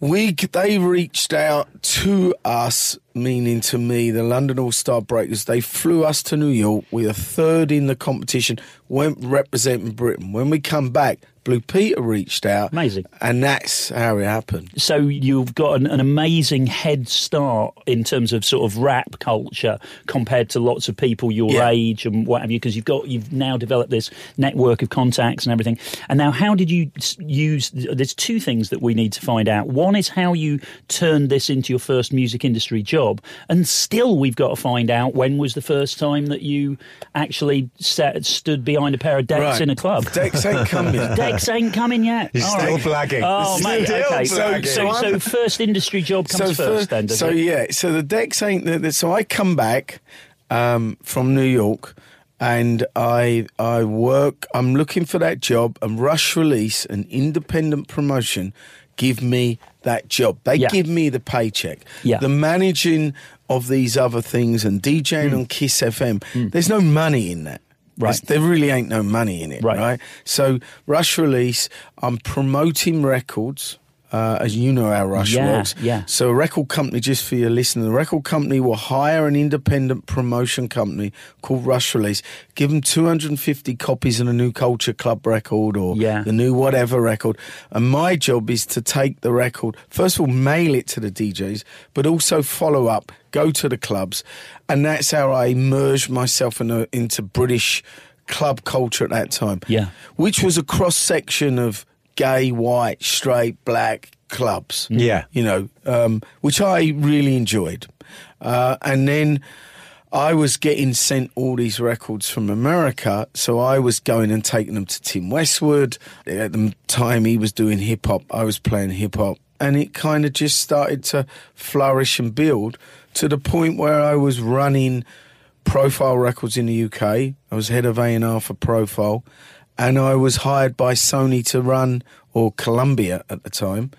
We they reached out to us, meaning to me, the London All Star Breakers. They flew us to New York. We were third in the competition, went representing Britain. When we come back, Blue Peter reached out. Amazing. and that's how it happened. So you've got an, an amazing head start in terms of sort of rap culture compared to lots of people your Yeah. age and what have you, because you've got you've now developed this network of contacts and everything. And now, how did you use? There's two things that we need to find out. One is how you turned this into your first music industry job, and still we've got to find out when was the first time that you actually sat, stood behind a pair of decks Right. in a club. Dex ain't yet. Decks ain't coming yet. He's All still right. blagging. Oh, Still mate. Okay. So, so, so, first industry job comes first, first- then. So it? yeah, so the decks ain't. The, the- so I come back um, from New York, and I I work. I'm looking for that job, and Rush Release, an independent promotion, give me that job. They Yeah. give me the paycheck. Yeah. The managing of these other things and DJing on Kiss FM. There's no money in that. Mm. Right. There's- There really ain't no money in it, Right. right? So Rush Release, I'm promoting records. Uh, as you know how Rush Yeah, works. yeah. So a record company, just for your listener, the record company will hire an independent promotion company called Rush Release, give them 250 copies of a new Culture Club record or Yeah. the new whatever record. And my job is to take the record, first of all, mail it to the DJs, but also follow up, go to the clubs. And that's how I immersed myself in a, into British club culture at that time. Yeah. Which was a cross section of gay, white, straight, black clubs Yeah. you know, um, which I really enjoyed. Uh, and then I was getting sent all these records from America, so I was going and taking them to Tim Westwood. At the time he was doing hip hop, I was playing hip hop. And it kind of just started to flourish and build to the point where I was running Profile Records in the UK. I was head of A&R for Profile. And I was hired by Sony to run, or Columbia at the time,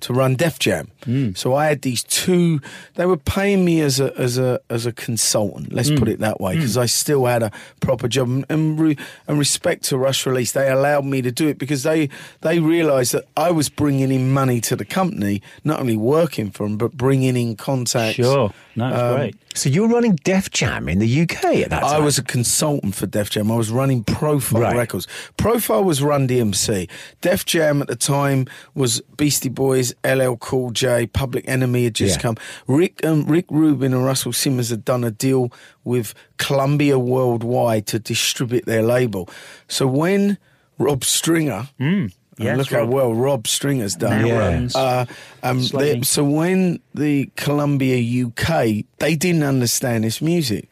to run Def Jam. Hmm. So I had these two. They were paying me as a as a as a consultant. Let's hmm. put it that way, because hmm. I still had a proper job. And and, re, and respect to Rush Release, they allowed me to do it because they they realised that I was bringing in money to the company, not only working for them, but bringing in contacts. Sure. No, that's Um, great. So you were running Def Jam in the UK at that time? I was a consultant for Def Jam. I was running Profile Right. Records. Profile was Run DMC. Def Jam at the time was Beastie Boys, LL Cool J, Public Enemy had just Yeah. come. Rick um, Rick Rubin and Russell Simmons had done a deal with Columbia Worldwide to distribute their label. So when Rob Stringer, and Look how well Rob Stringer's done. Yeah. Uh, um, they, so when the Columbia UK, they didn't understand this music.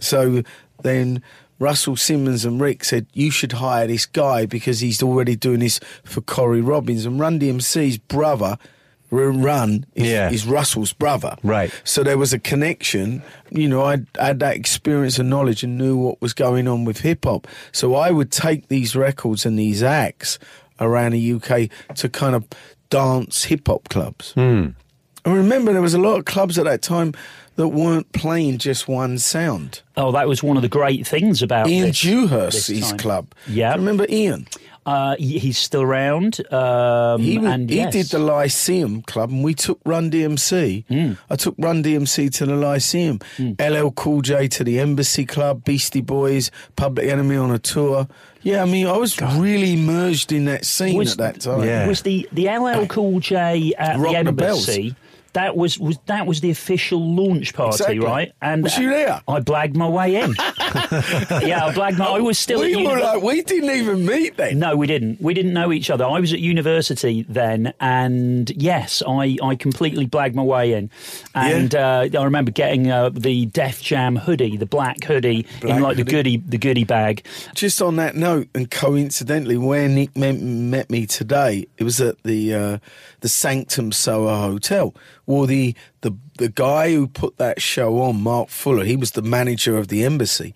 So then Russell Simmons and Rick said, You should hire this guy because he's already doing this for Cory Robbins. And Run DMC's brother, Run, is, Yeah. is Russell's brother. Right. So there was a connection. You know, I had that experience and knowledge and knew what was going on with hip hop. So I would take these records and these acts around the UK to kind of dance hip hop clubs. Hmm. I remember there was a lot of clubs at that time that weren't playing just one sound. Oh, that was one of the great things about Ian this, Dewhurst's this time. club. Yeah. Do remember Ian? Uh, he- he's still around. Um, He, was, and he yes. did the Lyceum Club, and we took Run DMC. Hmm. I took Run DMC to the Lyceum, LL Cool J to the Embassy Club, Beastie Boys, Public Enemy on a tour. Yeah, I mean, I was really merged in that scene Was- at that time. Yeah. Was the the LL Cool J at Rock the the embassy? That was, was that was the official launch party, Exactly. right? And Was you there? I blagged my way in. yeah, I blagged my. I was still. we were like, we didn't even meet then. No, we didn't. We didn't know each other. I was at university then, and yes, I, I completely blagged my way in. And uh, I remember getting uh, the Def Jam hoodie, the black hoodie, Black in like the hoodie. goodie the goodie bag. Just on that note, and coincidentally, where Nick met, met me today, it was at the uh, the Sanctum Soho Hotel. Well, the, the the guy who put that show on, Mark Fuller, he was the manager of the embassy,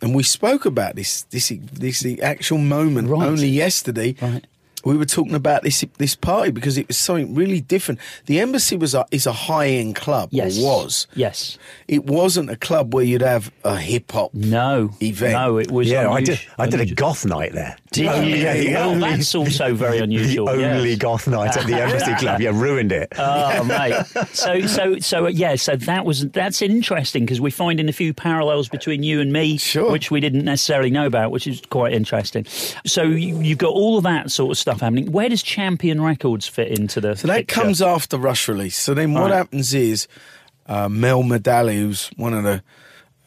and we spoke about this this this the actual moment Right. only yesterday. Right. We were talking about this this party because it was something really different. The embassy was a, is a high end club, Yes, or was. Yes. It wasn't a club where you'd have a hip hop No. event. No, it was. Yeah, I did. I did a goth night there. Did you? Yeah, the well, only- that's also very unusual. The only yes. goth night at the Embassy Club. You ruined it. Oh mate, so so so uh, yeah, so that was that's interesting because we're finding a few parallels between you and me, Sure. which we didn't necessarily know about, which is quite interesting. So you, you've got all of that sort of stuff happening. Where does Champion Records fit into the? So that picture? comes after Rush release. So then what Right. happens is uh, Mel Medalie, who's one of the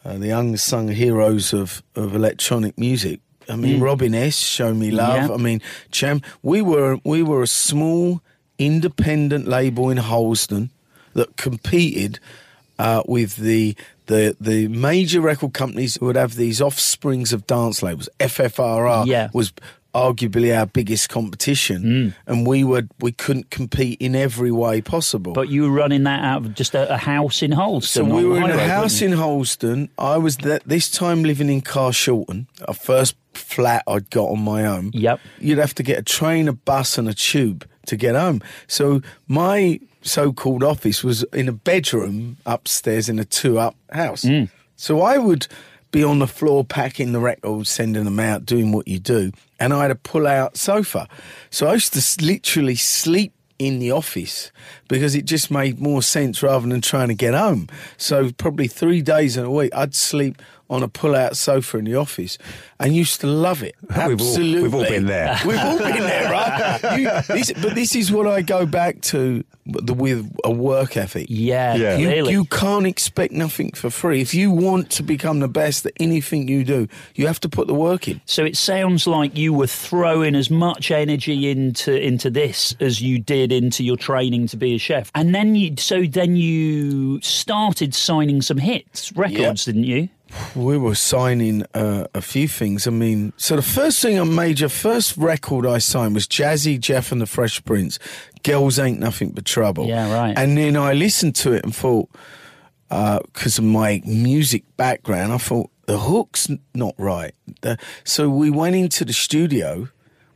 uh, the unsung heroes of, of electronic music. I mean, Robin S. Show Me Love. Mm. Yeah. I mean, Cham. We were we were a small independent label in Harlesden that competed uh, with the the the major record companies who would have these offsprings of dance labels. FFRR Yeah. was arguably our biggest competition, and we were we couldn't compete in every way possible. But you were running that out of just a, a house in Harlesden. so we were in a road, house in Harlesden. I was that this time living in Carshalton, a first flat I'd got on my own. Yep. You'd have to get a train, a bus, and a tube to get home. So my so-called office was in a bedroom upstairs in a two-up house. Mm. So I would be on the floor packing the records, sending them out, doing what you do, and I had a pull-out sofa. So I used to literally sleep in the office because it just made more sense rather than trying to get home. So probably three days in a week, I'd sleep on a pull-out sofa in the office, and used to love it. We've all- Absolutely, we've all been there. We've all been there, right? You, this, but this is what I go back to the, with a work ethic. Yeah, Yeah. You, clearly. you can't expect nothing for free. If you want to become the best at anything you do, you have to put the work in. So it sounds like you were throwing as much energy into into this as you did into your training to be a chef, and then you so then you started signing some hits records, didn't you? We were signing uh, a few things. I mean, so the first thing I major first record I signed was Jazzy Jeff and the Fresh Prince. Girls ain't nothing but trouble. Yeah, right. And then I listened to it and thought, because of my music background, I thought the hook's not right. The- so we went into the studio.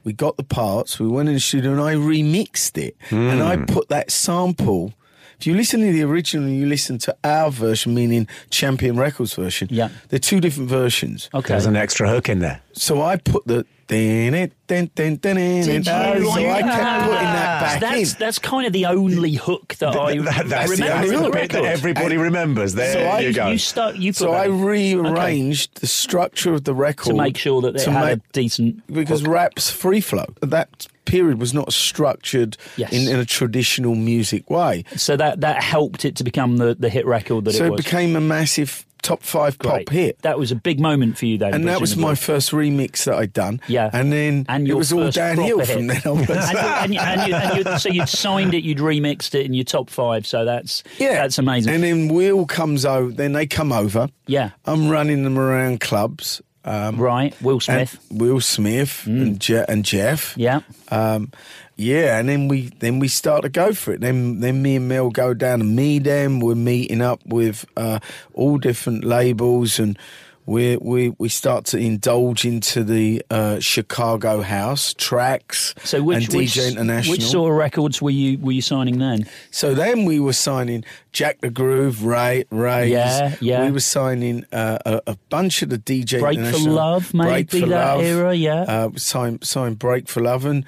We got the parts. We went in the studio and I remixed it, and I put that sample. If you listen to the original and you listen to our version, meaning Champion Records version, Yeah. they're two different versions. Okay. There's an extra hook in there. So I put the So I kept Ah. putting that back that's, in. that's kind of the only hook that I That- that's the remember bit that everybody remembers. There So I- go. You start. You So I rearranged the structure of the record to make sure that it had make- a decent because rap's free flow. That period was not structured Yes. in, in a traditional music way. So that that helped it to become the, the hit record that so it it was. became a massive top five Great. pop hit. That was a big moment for you then. And that was my first remix that I'd done. Yeah. And then and it was all downhill from then onwards. and, you, and, you, and you, so you'd signed it, you'd remixed it in your top five. So that's Yeah, that's amazing. And then Will comes over. Then they come over. Yeah. I'm running them around clubs. Um, right, Will Smith. Will Smith, and, Je- and Jeff. Yeah. Um, yeah, and then we then we start to go for it. Then then me and Mel go down and meet them. We're meeting up with uh, all different labels, and we we we start to indulge into the uh, Chicago house tracks So which and DJ which, International. which sort of records were you were you signing then? So then we were signing Jack the Groove, Ray, Ray. Yeah, yeah. We were signing uh, a, a bunch of the DJ Break for. Love, Break maybe for that Love. era, yeah. Uh, signed signed Break for Love and.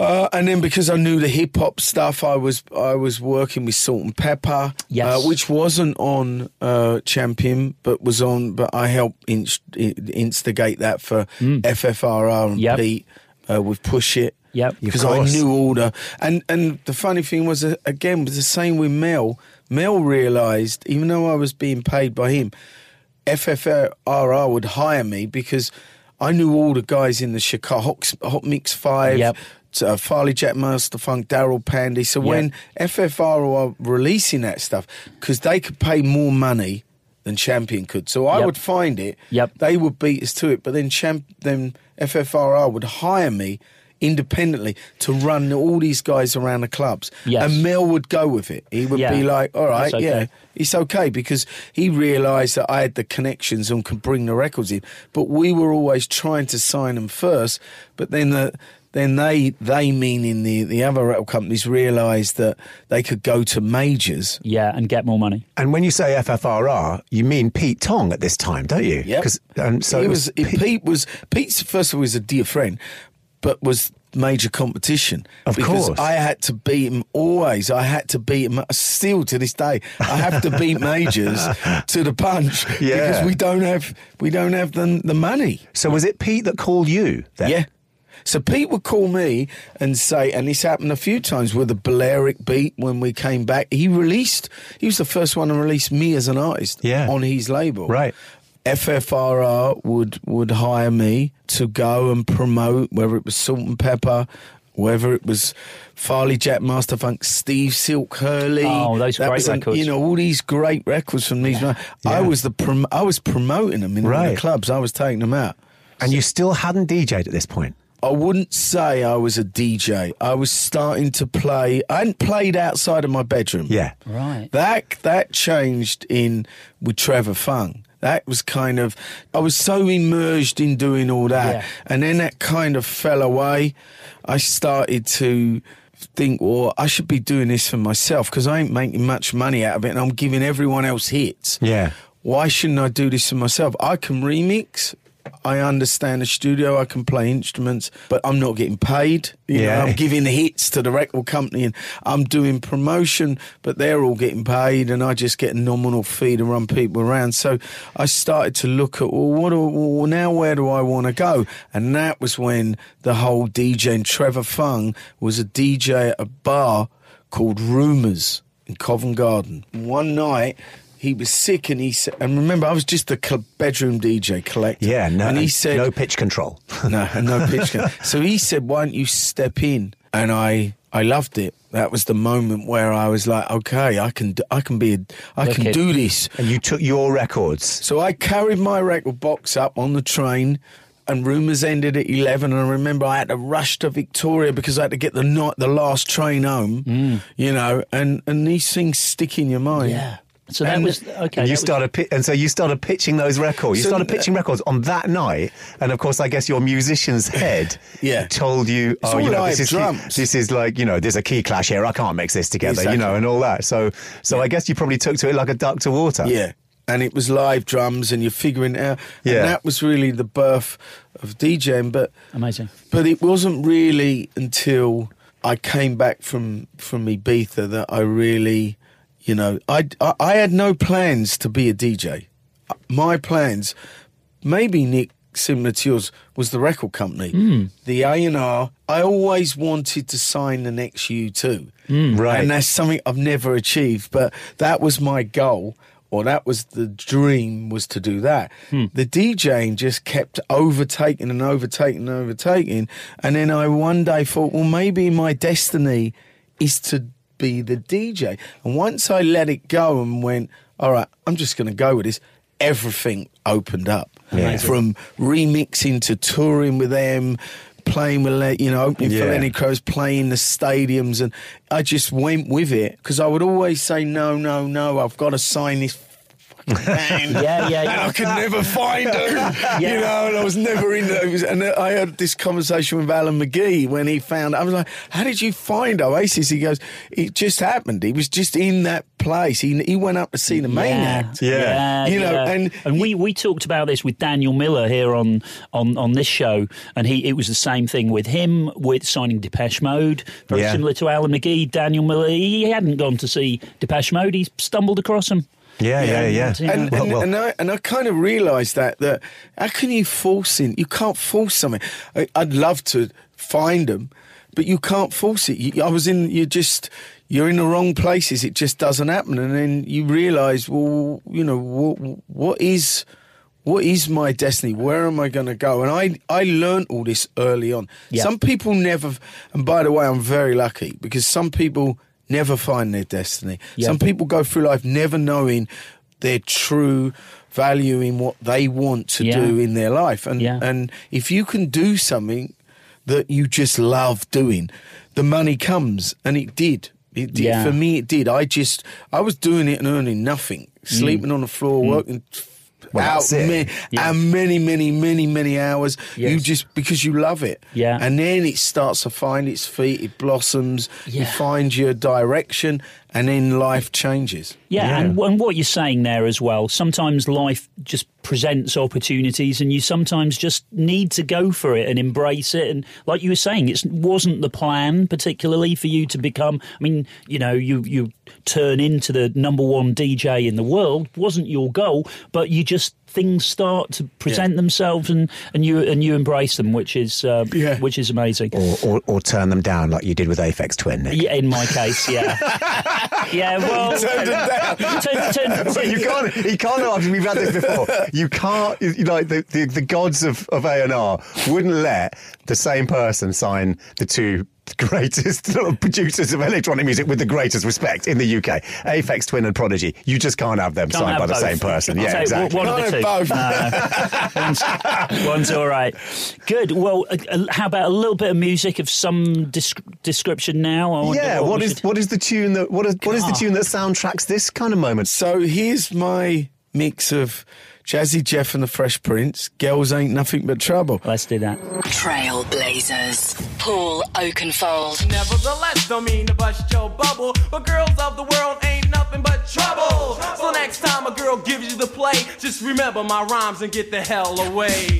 Uh, and then because I knew the hip hop stuff, I was I was working with Salt-N-Pepa, Yes. uh, which wasn't on uh, Champion, but was on. But I helped inst- instigate that for FFRR and. Yep. Pete. uh, with Push It. Yep. Because I knew all the and and the funny thing was uh, again was the same with Mel. Mel realised even though I was being paid by him, FFRR would hire me because I knew all the guys in the Chicago Hot, Hot Mix Five. Yep. Uh, Farley Jackmaster Funk, Darryl Pandy. So when FFR were releasing that stuff, because they could pay more money than Champion could, so I Yep. would find it. Yep. They would beat us to it, but then champ, then FFRR would hire me independently to run all these guys around the clubs. Yes. And Mel would go with it. He would Yeah. be like, "All right, okay. yeah, it's okay," because he realised that I had the connections and could bring the records in. But we were always trying to sign them first. But then the then they they meaning the the other record companies realised that they could go to majors. Yeah, and get more money. And when you say FFRR, you mean Pete Tong at this time, don't you? Yeah. 'Cause- And so he it was, Pete- Pete was Pete's first of all was a dear friend, but was major competition. Of because course. I had to beat him always. I had to beat him still to this day. I have to beat majors to the punch Yeah. because we don't have we don't have the the money. So was it Pete that called you? Then? Yeah. So Pete would call me and say, and this happened a few times with the Balearic beat when we came back. He released, he was the first one to release me as an artist Yeah. on his label. Right. FFRR would would hire me to go and promote whether it was Salt-N-Pepa, whether it was Farley Jackmaster Funk, Steve Silk Hurley. Oh, those That great was records. you know all these great records from these. I Yeah. was the prom- I was promoting them in Right. the clubs. I was taking them out. And you still hadn't DJ'd at this point? I wouldn't say I was a DJ. I was starting to play. I hadn't played outside of my bedroom. Yeah. Right. That that changed in with Trevor Fung. That was kind of I was so immersed in doing all that, Yeah. and then that kind of fell away. I started to think, well, I should be doing this for myself because I ain't making much money out of it, and I'm giving everyone else hits. Yeah. Why shouldn't I do this for myself? I can remix. I understand the studio. I can play instruments, but I'm not getting paid. You Yeah. know, I'm giving hits to the record company, and I'm doing promotion, but they're all getting paid, and I just get a nominal fee to run people around. So I started to look at, well, what? Do, well, now where do I want to go? And that was when the whole DJ and Trevor Fung was a DJ at a bar called Rumours in Covent Garden. One night. He was sick, and he said, and remember, I was just a cl- bedroom DJ collector. Yeah, no, and he said, no pitch control. no, no pitch. control. so he said, "Why don't you step in?" And I, I loved it. That was the moment where I was like, "Okay, I can, d- I can be, a, I Look can it. do this." and you took your records. So I carried my record box up on the train, and rumours ended at eleven. And I remember I had to rush to Victoria because I had to get the night, the last train home. Mm. You know, and and these things stick in your mind. Yeah. So that And- was okay. And you that was- started, pi- and so you started pitching those records. You So started th- pitching records on that night, and of course, I guess your musician's head, Yeah. told you, It's oh, you know, this is key- drums. this is like, you know, there's a key clash here. I can't mix this together, you know, and all that. So, so I guess you probably took to it like a duck to water. Yeah. And it was live drums, and you're figuring it out. Yeah. And that was really the birth of DJing. But amazing. But it wasn't really until I came back from from Ibiza that I really, you know, I, I I had no plans to be a DJ. Uh, my plans, maybe Nick, similar to yours, was the record company, hmm. the A and R. I always wanted to sign the next U2, hmm. Right. and that's something I've never achieved. But that was my goal. Or that was the dream was to do that. Hmm. The DJing just kept overtaking and overtaking and overtaking. And then I one day thought, well, maybe my destiny is to be the DJ. And once I let it go and went, all right, I'm just going to go with this, everything opened up. Yeah. From remixing to touring with them, playing with, Le- you know, opening for Yeah. Lenny Crows, playing the stadiums. And I just went with it because I would always say, no, no, no, I've got to sign this fucking. Yeah, yeah, And yeah. I could never find them, you know, and I was never in those. And I had this conversation with Alan McGee when he found. I was like, "How did you find Oasis?" He goes, "It just happened. He was just in that place. He he went up to see the main yeah, act. Yeah. You know, yeah. and- and we, we talked about this with Daniel Miller here on, on, on this show, and he it was the same thing with him with signing Depeche Mode, very Yeah. similar to Alan McGee. Daniel Miller, he hadn't gone to see Depeche Mode, he stumbled across them. Yeah, yeah, yeah. Yeah. And, Well, and, well- and I and I kind of realised that that how can you force in? You can't force something. I, I'd love to find them, but you can't force it. You, I was in. You just you're in the wrong places. It just doesn't happen, and then you realise, well, you know, what what is what is my destiny? Where am I going to go? And I I learned all this early on. Yeah. Some people never. And by the way, I'm very lucky because some people never find their destiny. Yeah. Some people go through life never knowing their true value in what they want to Yeah. do in their life. And Yeah. and if you can do something that you just love doing, the money comes, and it did. It did. Yeah. For me, it did. I just I was doing it and earning nothing, mm. sleeping on the floor, working. Well, out many, Yeah. and many, many, many, many hours. You just because you love it, Yeah. And then it starts to find its feet. It blossoms. You find your direction, and then life changes. Yeah, And, and what you're saying there as well, sometimes life just presents opportunities and you sometimes just need to go for it and embrace it. And like you were saying, it wasn't the plan particularly for you to become, I mean, you know, you, you turn into the number one DJ in the world, wasn't your goal, but you just, things start to present themselves and, and you and you embrace them, which is uh, Yeah. which is amazing. Or, or, or turn them down like you did with Aphex Twin, Nick. Yeah, in my case, yeah, yeah. Well, Turned them down. turn- turn- But you can't. You can't. After we've had this before. You can't. You, like the, the, the gods of of A and R wouldn't let the same person sign the two greatest producers of electronic music with the greatest respect in the UK. Aphex Twin and Prodigy. You just can't have them Can't signed have by the same person. I'll Yeah, say exactly. One of the two. Can't have both. one's, one's all right. Good. Well, uh, uh, how about a little bit of music of some desc- description now? I Yeah. What we is should- what is the tune that what is what is the tune that soundtracks this kind of moment? So here's my mix of Jazzy Jeff and the Fresh Prince. Girls ain't nothing but trouble. Let's do that. Trailblazers. Paul Oakenfold. Nevertheless, don't mean to bust your bubble, but girls of the world ain't nothing but trouble. So next time a girl gives you the play, just remember my rhymes and get the hell away.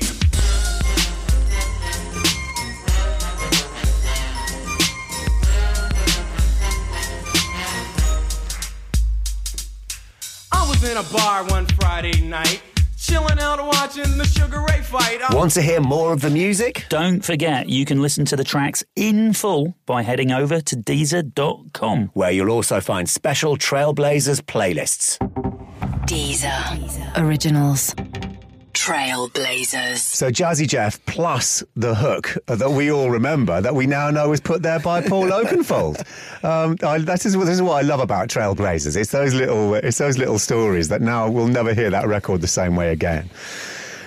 In a bar one Friday night, chilling out watching the Sugar Ray fight. I Want to hear more of the music? Don't forget, you can listen to the tracks in full by heading over to Deezer.com. Where you'll also find special Trailblazers playlists. Deezer. Originals. Trailblazers. So Jazzy Jeff plus the hook that we all remember that we now know was put there by Paul Oakenfold. Um, I, that is, this is what I love about Trailblazers. It's those little it's those little stories that now we'll never hear that record the same way again.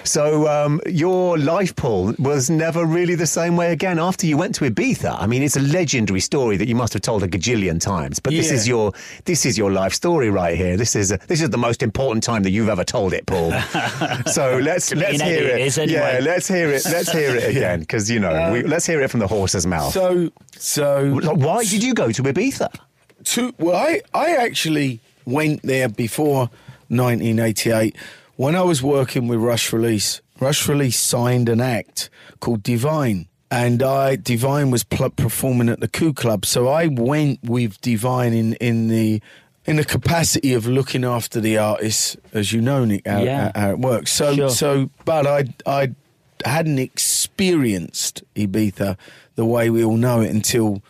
So um, your life, Paul, was never really the same way again after you went to Ibiza. I mean, it's a legendary story that you must have told a gajillion times. But this Yeah. is your this is your life story right here. This is this is the most important time that you've ever told it, Paul. so let's let's hear it. anyway. Yeah, let's hear it. Let's hear it again because you know we, let's hear it from the horse's mouth. So, so Why did you go to Ibiza? to, well, I, I actually went there before 1988 when I was working with Rush Release. Rush Release signed an act called Divine. And I, Divine was pl- performing at the Ku Club, so I went with Divine in, in the in the capacity of looking after the artists, as you know, Nick, how, Yeah. how it works. So, Sure. so, but I, I hadn't experienced Ibiza the way we all know it until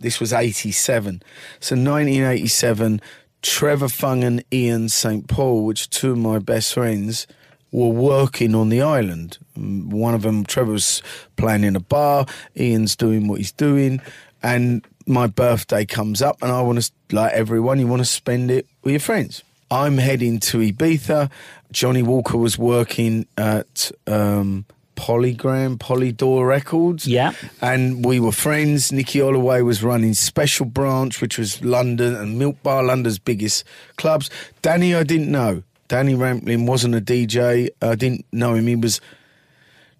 this was 87. So 1987, Trevor Fung and Ian St. Paul, which are two of my best friends, were working on the island. Mm, One of them, Trevor was playing in a bar, Ian's doing what he's doing, and my birthday comes up, and I want to, like everyone, you want to spend it with your friends. I'm heading to Ibiza. Johnny Walker was working at um, Polygram, Polydor Records. Yeah. And we were friends. Nicky Holloway was running Special Branch, which was London and Milk Bar, London's biggest clubs. Danny, I didn't know. Danny Rampling wasn't a DJ. I didn't know him. He was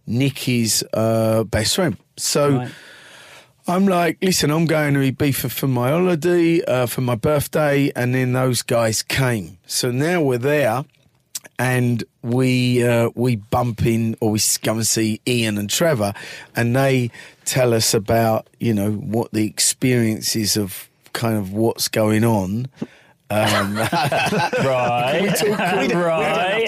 Nicky's uh, best friend. So Right. I'm like, listen, I'm going to Ibiza for my holiday, uh, for my birthday, and then those guys came. So now we're there, and we uh, we bump in, or we s- go and see Ian and Trevor, and they tell us about you know what the experiences of kind of what's going on. Um, Right. right.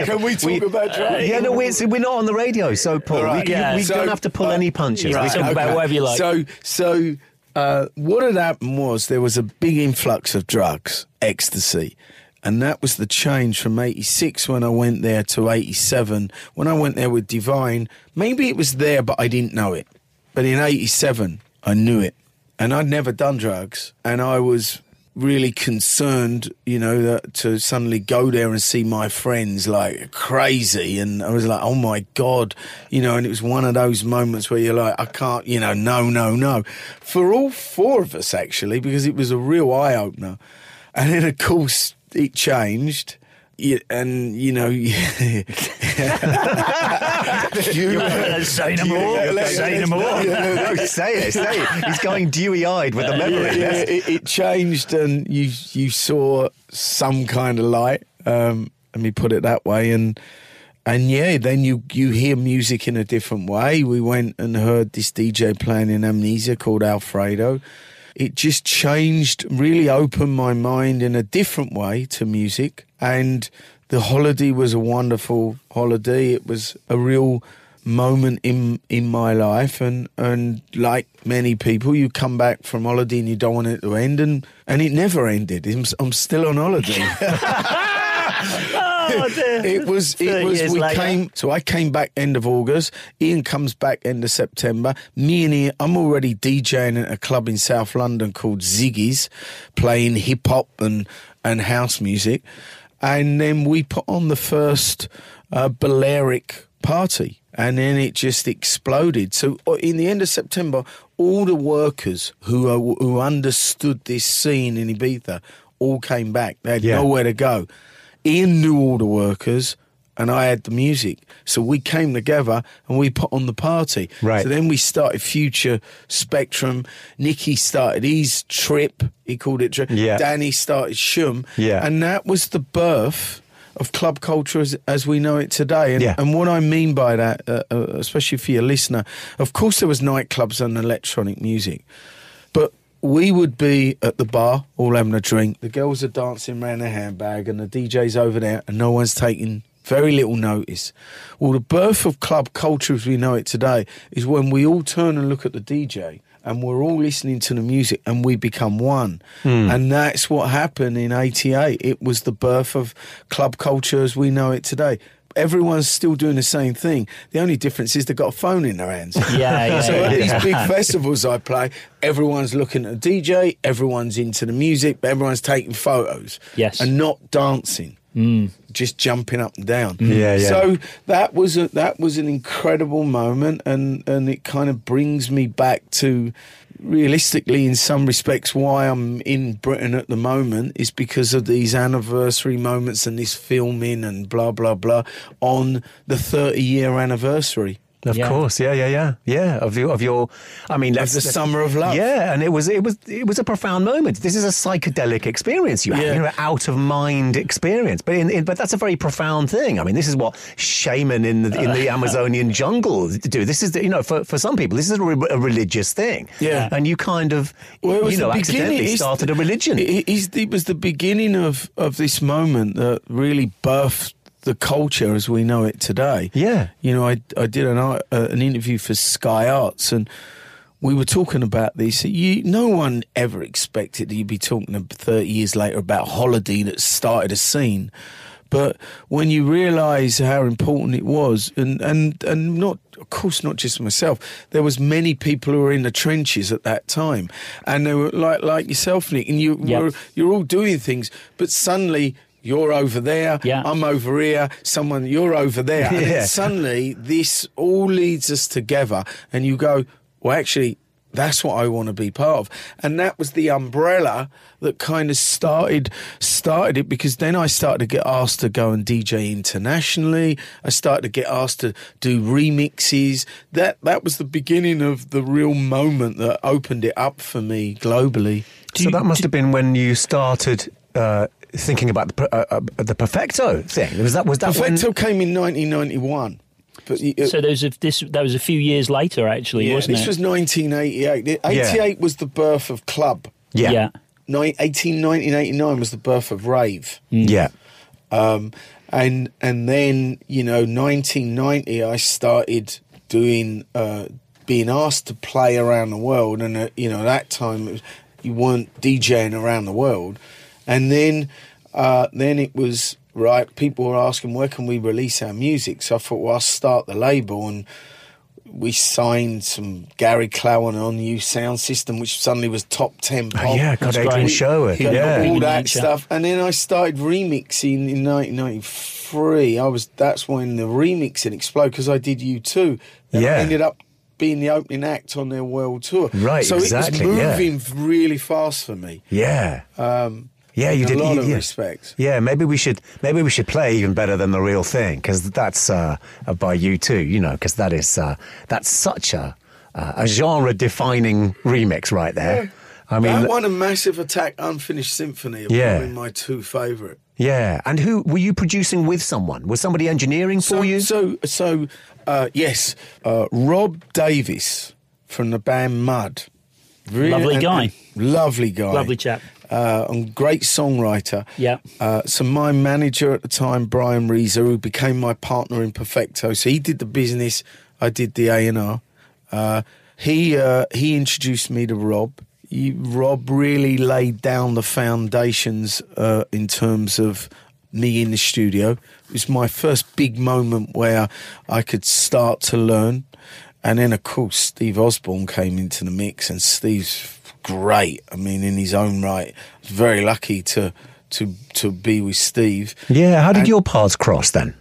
can we talk about drugs? Yeah, no, we're, we're not on the radio, so Paul, we, Right, can- yeah. we So, don't have to pull uh, any punches. right. We can- Talk about whatever you like. So, so uh, what had happened was there was a big influx of drugs, ecstasy. And that was the change from 86 when I went there to 87. When I went there with Divine, maybe it was there, but I didn't know it. But in 87, I knew it. And I'd never done drugs. And I was really concerned, you know, that to suddenly go there and see my friends like crazy. And I was like, oh my God, you know, and it was one of those moments where you're like, I can't, you know, no, no, no. For all four of us, actually, because it was a real eye opener. And then, of course, it changed. Yeah, and you know, you, say no more. let's- Say no more. no, say it, say it. He's going dewy-eyed with the memory. yeah, Yes. it, it changed, and you you saw some kind of light. Um, let me put it that way, and and yeah, then you you hear music in a different way. We went and heard this DJ playing in Amnesia called Alfredo. It just changed, really opened my mind in a different way to music, and the holiday was a wonderful holiday. It was a real moment in in my life. And and like many people you come back from holiday and you don't want it to end. And and it never ended. I'm, I'm still on holiday Oh, dear. it was it was we later. came so i came back end of august. Ian comes back end of september. Me and ian i'm already djing at a club in south london called ziggy's playing hip-hop and and house music. And then we put on the first uh, balearic party. And then it just exploded. So uh, in the end of september all the workers who are, who understood this scene in ibiza all came back. They had Yeah. nowhere to go Ian knew all the workers and I had the music. So we came together and we put on the party. Right. So then we started Future Spectrum. Nicky started his trip. He called it trip. Yeah. Danny started Shoom. Yeah. And that was the birth of club culture as, as we know it today. And, Yeah. and what I mean by that, uh, uh, especially for your listener, of course there was nightclubs and electronic music. But we would be at the bar, all having a drink. The girls are dancing around their handbag, and the DJ's over there, and no one's taking very little notice. Well, the birth of club culture as we know it today is when we all turn and look at the DJ. And we're all listening to the music and we become one. Hmm. And that's what happened in 88. It was the birth of club culture as we know it today. Everyone's still doing the same thing. The only difference is they've got a phone in their hands. Yeah, yeah, So at yeah. these big festivals I play, everyone's looking at the DJ, everyone's into the music, but everyone's taking photos. Yes. And not dancing. Mm. Just jumping up and down. Mm. Yeah, yeah. So that was a, that was an incredible moment and, and it kind of brings me back to realistically in some respects why I'm in Britain at the moment is because of these anniversary moments and this filming and blah blah blah on the 30 year anniversary. Of Yeah. course, yeah, yeah, yeah, yeah. Of your, of your, I mean, let's, the let's- summer of love. Yeah, and it was, it was, it was a profound moment. This is a psychedelic experience you had, Yeah. you know, out of mind experience. But in, in, but that's a very profound thing. I mean, this is what shaman in the in the uh. Amazonian jungle do. This is, the, you know, for for some people, this is a, re- a religious thing. Yeah. and you kind of, Well, it was you know, the accidentally beginning- it's started the- a religion. It, it's- it was the beginning of, of this moment that really birthed the culture as we know it today. Yeah. You know, I, I did an, uh, an interview for Sky Arts and we were talking about this. You, no one ever expected that you'd be talking 30 years later about holiday that started a scene. But when you realise how important it was, and, and, and not, of course, not just myself, there was many people who were in the trenches at that time, and they were like like yourself, Nick, and you Yep. were you're all doing things, but suddenly you're over there, Yeah. I'm over here, someone you're over there, and Yeah. then suddenly this all leads us together, and you go, well, actually. That's what I want to be part of, and that was the umbrella that kind of started started it because then I started to get asked to go and DJ internationally. I started to get asked to do remixes. That that was the beginning of the real moment that opened it up for me globally. so that must have been when you started. Uh, Thinking about the uh, uh, the perfecto thing was that was that when- Perfecto came in 1991, but you- So there was a, this that was a few years later, actually, yeah, wasn't this it? This was 1988. 88 was the birth of club. yeah. yeah. ni- 18, 1989 was the birth of rave. Yeah. Um, and and then you know 1990 I started doing uh, being asked to play around the world and uh, you know at that time it was, you weren't DJing around the world and then uh, then it was right people were asking where can we release our music so I thought well I'll start the label and we signed some Gary Clail on new sound system which suddenly was top 10 pop Oh, yeah, God, That's Adrian great. Sherwood. yeah, Yeah. all Human that nature. stuff. And then I started remixing in 1993. I was that's when the remixing exploded because I did U2. And I Yeah. ended up being the opening act on their world tour. Right, so exactly, it was yeah. moving really fast for me. Yeah. Um, Yeah, you in did. a lot you- of yeah. respects. Yeah, maybe we should maybe we should play even better than the real thing because that's uh, uh, by U2. You know, because that is uh, that's such a uh, a genre defining remix right there. I mean, that one and Massive Attack Unfinished Symphony Yeah. my two favourite. yeah. And who were you producing with? Someone was somebody engineering for you? so, so, uh, yes, uh, Rob Davis from the band Mud. Really- Lovely and- guy. and lovely guy. Lovely chap. Uh, and great songwriter. Yeah. Uh, so my manager at the time, Brian Reeser, who became my partner in Perfecto. So he did the business, I did the A and R. Uh, he uh, he introduced me to Rob. He, Rob really laid down the foundations uh, in terms of me in the studio. It was my first big moment where I could start to learn. And then, of course, Steve Osborne came into the mix, and Steve's great. I mean, in his own right, very lucky to to to be with Steve. yeah. How did and- your paths cross then?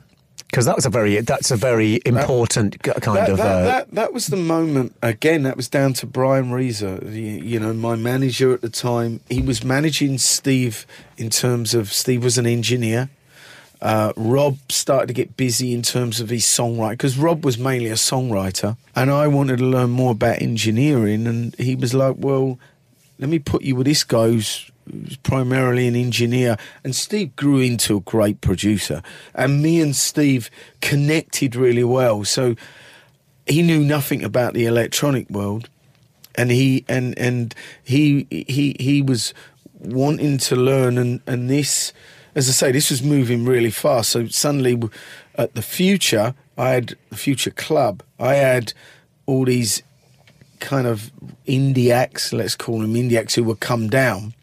Because that was a very that's a very important g- kind that, of. that, uh, that, that was the moment again that was down to brian reeser you, you know my manager at the time he was managing steve in terms of steve was an engineer uh, Rob started to get busy in terms of his songwriting because Rob was mainly a songwriter, and I wanted to learn more about engineering. And he was like, "Well, let me put you with this who's primarily an engineer." And Steve grew into a great producer, and me and Steve connected really well. So he knew nothing about the electronic world, and he and and he he he was wanting to learn, and and this, as I say, this was moving really fast. So suddenly, at the future, I had the future club. I had all these kind of indie acts, let's call them indie acts, who would come down,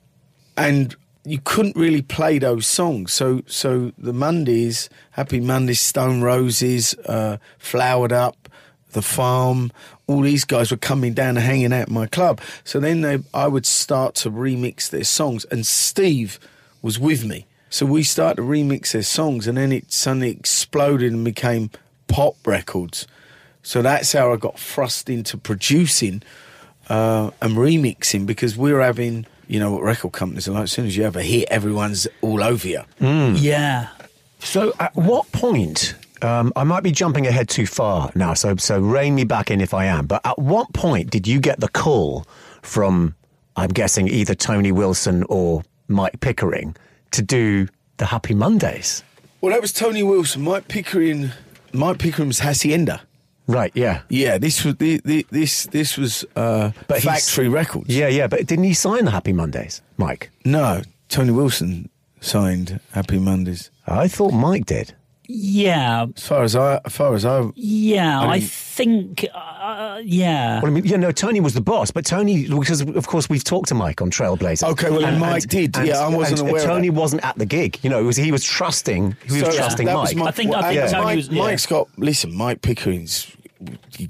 and you couldn't really play those songs. So, so the Mondays, Happy Mondays, Stone Roses, uh, Flowered Up, The Farm, all these guys were coming down and hanging out in my club. So then they, I would start to remix their songs, and Steve was with me. So we started to remix their songs, and then it suddenly exploded and became pop records. So that's how I got thrust into producing uh, and remixing because we were having, you know, what record companies are like. As soon as you have a hit, everyone's all over you. Yeah. So, at what point? Um, I might be jumping ahead too far now, so so rein me back in if I am. But at what point did you get the call from? I'm guessing either Tony Wilson or Mike Pickering to do the Happy Mondays. Well, that was Tony Wilson. Mike Pickering. Mike Pickering's Hacienda. Right? Yeah. Yeah, this was the, the, this this was uh, But Factory Records. Yeah, yeah. But didn't he sign the Happy Mondays, Mike? No, Tony Wilson signed Happy Mondays. I thought Mike did. Yeah. As far as I, as far as I, Yeah. I, mean- think. Uh, yeah. Well, I mean, you know, Tony was the boss, but Tony, because of course we've talked to Mike on Trailblazer. Okay, well, and, Mike did. Yeah, I wasn't and aware of Tony that. wasn't at the gig. You know, it was, he was trusting. He was So trusting that was Mike. my I think- I think And Tony Mike, was- yeah. Mike's got listen. Mike Pickering's. He,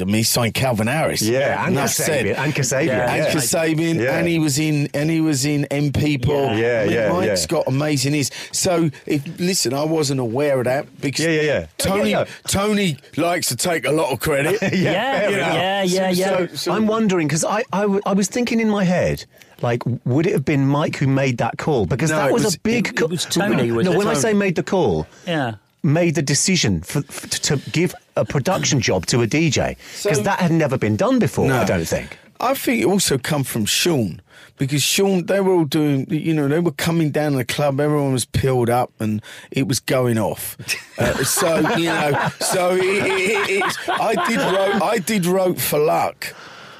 I mean, he signed Calvin Harris. Yeah, and Enough Kasabian, said. and Kasabian, Yeah, and yeah. Kasabian, Yeah. and he was in, and he was in M People. Yeah. Yeah, I mean, yeah, Mike's yeah. got amazing ears. So, if listen, I wasn't aware of that because Yeah, yeah, yeah. Tony, Yeah, yeah. Tony likes to take a lot of credit. Yeah, fair yeah, enough. yeah, yeah, yeah. So- so- I'm wondering because I, I, w- I was thinking in my head, like, would it have been Mike who made that call? Because No, that was, was- a big. it co- was Tony, was no, it? when I say made the call, Yeah. Made the decision for, for, to give a production job to a DJ because So- that had never been done before. No. I don't think. I think it also come from Shaun because Shaun they were all doing you know they were coming down the club everyone was peeled up and it was going off uh, so you know so it, it, it, I did wrote I did wrote for luck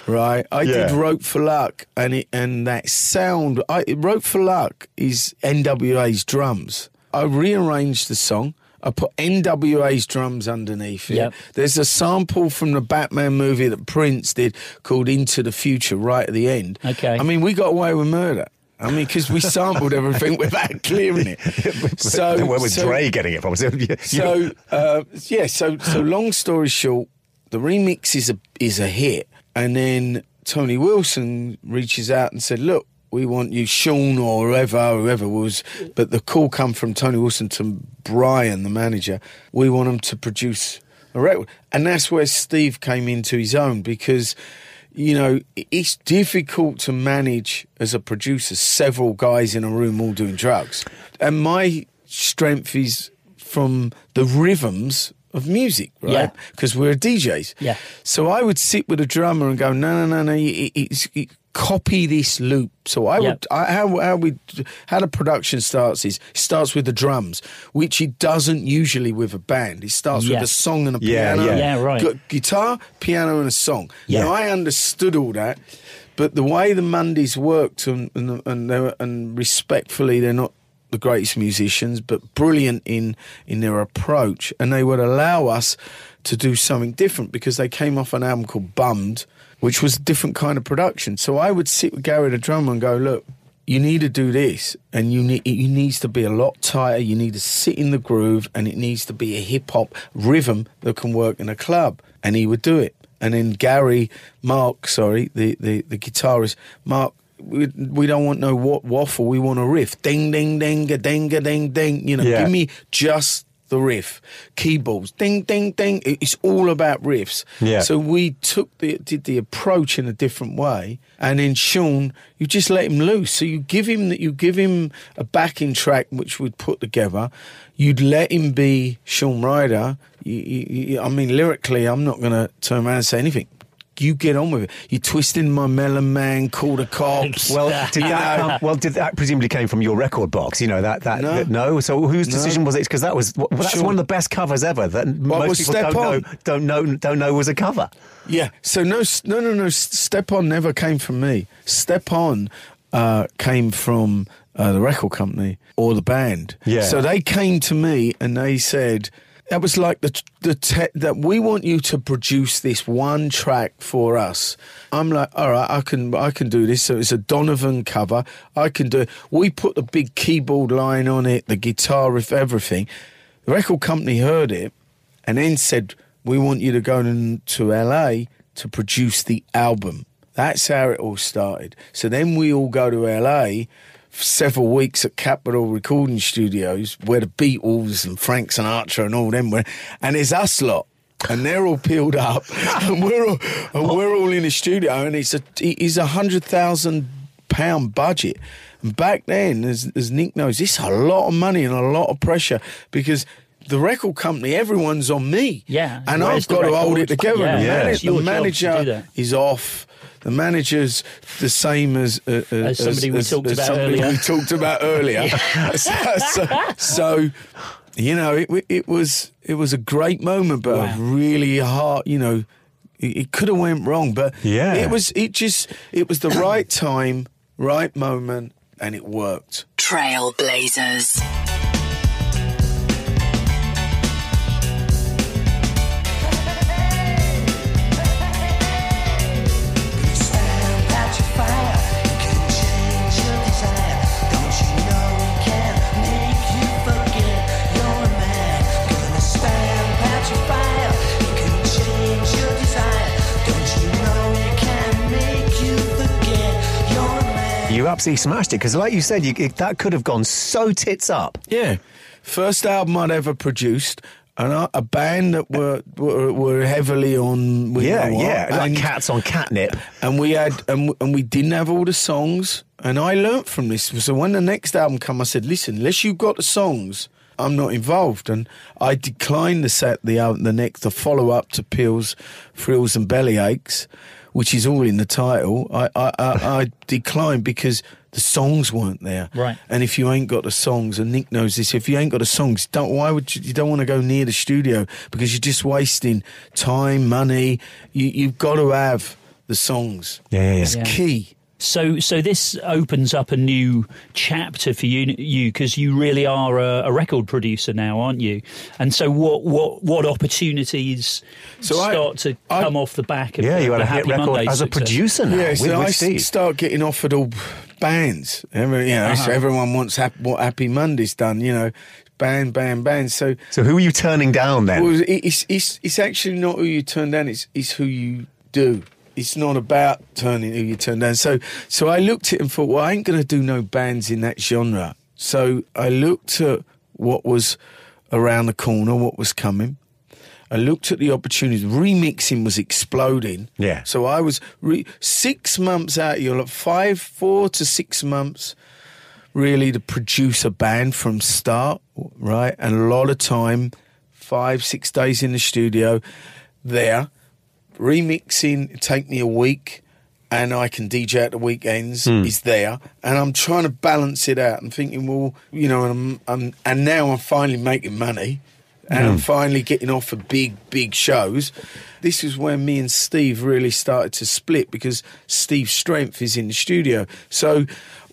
right? I did Yeah. Wrote for Luck, and it and that sound. I Wrote for Luck is NWA's drums. I rearranged the song. I put NWA's drums underneath it. Yep. There's a sample from the Batman movie that Prince did called "Into the Future" right at the end. Okay. I mean, we got away with murder. I mean, because we sampled everything without clearing it. So where was so- Dre getting it from? So, uh, yeah, so so long story short, the remix is a is a hit, and then Tony Wilson reaches out and said, "Look, we want you, Shaun or whoever, whoever was." But the call come from Tony Wilson to Brian, the manager. We want him to produce a record, and that's where Steve came into his own because. You know, it's difficult to manage as a producer several guys in a room all doing drugs. And my strength is from the rhythms of music, right? Because we're DJs. Yeah. So I would sit with a drummer and go, no, no, no, no, it, it's, it, copy this loop. So I Yep. would, I, how, how we, how the production starts is it starts with the drums, which it doesn't usually with a band. It starts Yeah. with a song and a Yeah, piano, yeah. Yeah, right. gu- guitar, piano, and a song. Yeah. Now I understood all that, but the way the Mondays worked, and and and, they were, and respectfully, they're not the greatest musicians, but brilliant in in their approach, and they would allow us to do something different because they came off an album called Bummed, which was a different kind of production. So I would sit with Gary the drummer and go, look. You need to do this, and you need it needs to be a lot tighter. You need to sit in the groove, and it needs to be a hip hop rhythm that can work in a club. And he would do it. And then Gary, Mark, sorry, the, the, the guitarist, Mark, we, we don't want no wa- waffle. We want a riff. Ding, ding, ding, a ding, a ding, ding. You know, Yeah. give me just the riff. Keyboards, ding, ding, ding. It's all about riffs. Yeah. So we took the did the approach in a different way, and then Shaun, you just let him loose. So you give him that you give him a backing track which we'd put together. You'd let him be Shaun Ryder. You, you, you, I mean, lyrically, I'm not going to turn around and say anything. You get on with it. You're twisting my melon man, call the cops. Well, did that? well, did that presumably came from your record box? You know that that No. that- no. So whose No. decision was it? Because that was well, that's Sure. one of the best covers ever. That What most people Step don't On? know don't know don't know was a cover. Yeah. So no, no, no, no. Step on never came from me. Step on uh, came from uh, the record company or the band. Yeah. So they came to me and they said that was like the the te- that we want you to produce this one track for us. I'm like, all right, I can I can do this. So it's a Donovan cover. I can do it. We put the big keyboard line on it, the guitar riff, everything. The record company heard it and then said, "We want you to go to, LA to produce the album." That's how it all started. So then we all go to LA several weeks at Capitol Recording Studios, where the Beatles and Frank Sinatra and all them were, and it's us lot. And they're all peeled up, and we're all, and we're all in the studio, and it's a it's a hundred thousand pound budget. And back then, as, as Nick knows, it's a lot of money and a lot of pressure because the record company, everyone's on me. Yeah. And Where's I've got to hold it together. Yeah, The, yeah. mana- It's your the job to do manager is off. The manager's the same as uh, uh, As somebody we talked about somebody earlier. we talked about earlier. so, so, so, you know, it, it was it was a great moment, but Wow. really hard. You know, it, it could have went wrong, but Yeah. it was. It just it was the right time, right moment, and it worked. Trailblazers. Absolutely smashed it because, like you said, you, it, that could have gone so tits up. Yeah, first album I'd ever produced. And I- a band that were were, were heavily on, yeah, know what, yeah, like and- cats on catnip. and we had and, and we didn't have all the songs and i learnt from this so when the next album came i said listen unless you've got the songs i'm not involved and i declined the set the album the next the follow-up to pills thrills and belly aches which is all in the title i i i, I declined because the songs weren't there Right. and if you ain't got the songs, and Nick knows this, if you ain't got the songs, don't why would you, you don't want to go near the studio because you're just wasting time, money. You, you've got to have the songs. Yeah, yeah, yeah. It's Yeah. key. So, so this opens up a new chapter for you, you because you really are a, a record producer now, aren't you? And so, what, what, what opportunities So I- start to I- come off the back of Yeah, the, you had the a hit Happy record Mondays as a producer now Yeah, with, so with I Steve. s- start getting offered all bands. Every, you know, Uh-huh. so everyone wants hap- what Happy Monday's done. You know, band, band, band. So so who are you turning down then? well, it's it's it's actually not who you turn down. It's it's who you do. It's not about turning who you turn down. So so I looked at it and thought, well, I ain't going to do no bands in that genre. So I looked at what was around the corner, what was coming. I looked at the opportunities. Remixing was exploding. Yeah. So I was re- six months out. You're like five, four to six months, really, to produce a band from start, right? And a lot of time, five, six days in the studio, there, remixing. Take me a week. And I can DJ at the weekends. Hmm. Is there, and I'm trying to balance it out. I'm thinking, well, you know, and I'm, I'm and now I'm finally making money and I'm hmm. finally getting off of big, big shows. This is where me and Steve really started to split because Steve's strength is in the studio. So,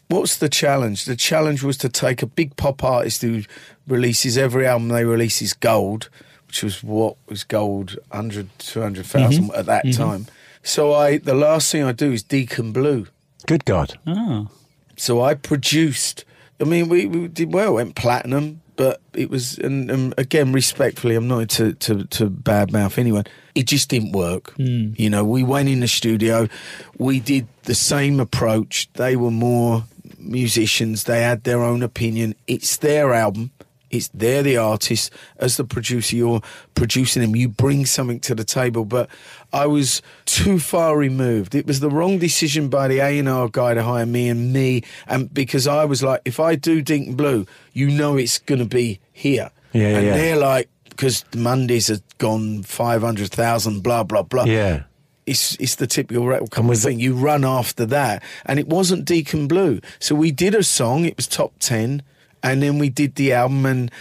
what's the challenge? The challenge was to take a big pop artist who releases every album they release is gold, which was what was gold 100, 200,000 mm-hmm. at that mm-hmm. time. So, I the last thing I do is Deacon Blue. Good God. Oh, So I produced. I mean, we, we did well, went platinum, but it was, and, and again, respectfully, I'm not to to, to badmouth anyone. It just didn't work. Mm. You know, we went in the studio, we did the same approach. They were more musicians. They had their own opinion. It's their album. It's they're the artist. As the producer, you're producing them. You bring something to the table. But I was too far removed. It was the wrong decision by the A and R guy to hire me and me, and because I was like, if I do Deacon Blue, you know it's going to be here. Yeah, and yeah. they're like, because Mondays have gone five hundred thousand, blah blah blah Yeah. it's it's the typical record company thing. You run after that, and it wasn't Deacon Blue. So we did a song. It was top ten, and then we did the album. And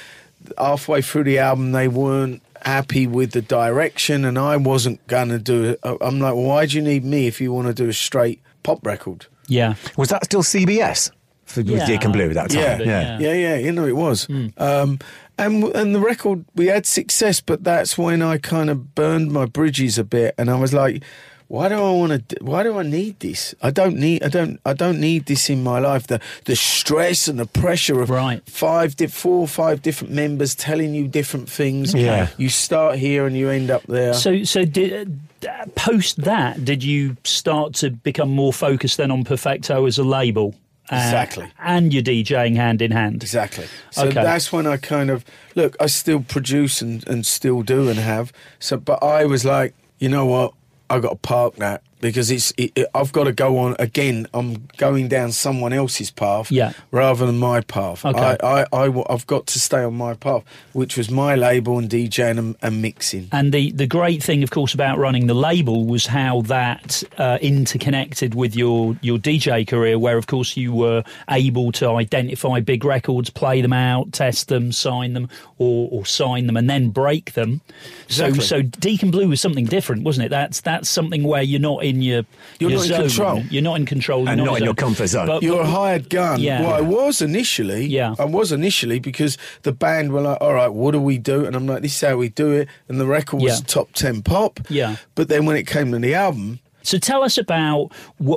halfway through the album, they weren't happy with the direction, and I wasn't gonna do it. I- I'm like, well, why do you need me if you want to do a straight pop record? yeah. Was that still CBS for, Yeah. with Deacon Blue at that time? Yeah, but yeah. yeah, yeah. You know, it was. Um, and and the record we had success, but that's when I kind of burned my bridges a bit, and I was like, why do I want to? Why do I need this? I don't need. I don't. I don't need this in my life. The the stress and the pressure of Right. five, di- four or five different members telling you different things. Yeah. you start here and you end up there. So, so did, uh, post that, did you start to become more focused then on Perfecto as a label? Uh, Exactly. and your DJing hand in hand. Exactly. So Okay. that's when I kind of look. I still produce and, and still do and have. So, but I was like, you know what? I got to park that because it's. It, it- I've got to go on again. I'm going down someone else's path, Yeah. rather than my path. Okay. I, I, I, have got to stay on my path, which was my label and DJing and, and mixing. And the, the great thing, of course, about running the label was how that uh, interconnected with your, your DJ career, where, of course, you were able to identify big records, play them out, test them, sign them, or, or sign them, and then break them. Exactly. So, so Deacon Blue was something different, wasn't it? That's that's something where you're not in your You're your not in zone. control. You're not in control. You're And not in zone. your comfort zone. But- You're a hired gun. Yeah. Well, I was initially. Yeah. I was initially because the band were like, all right, what do we do? And I'm like, this is how we do it. And the record was Yeah. top 10 pop. Yeah. But then when it came to the album, So tell us about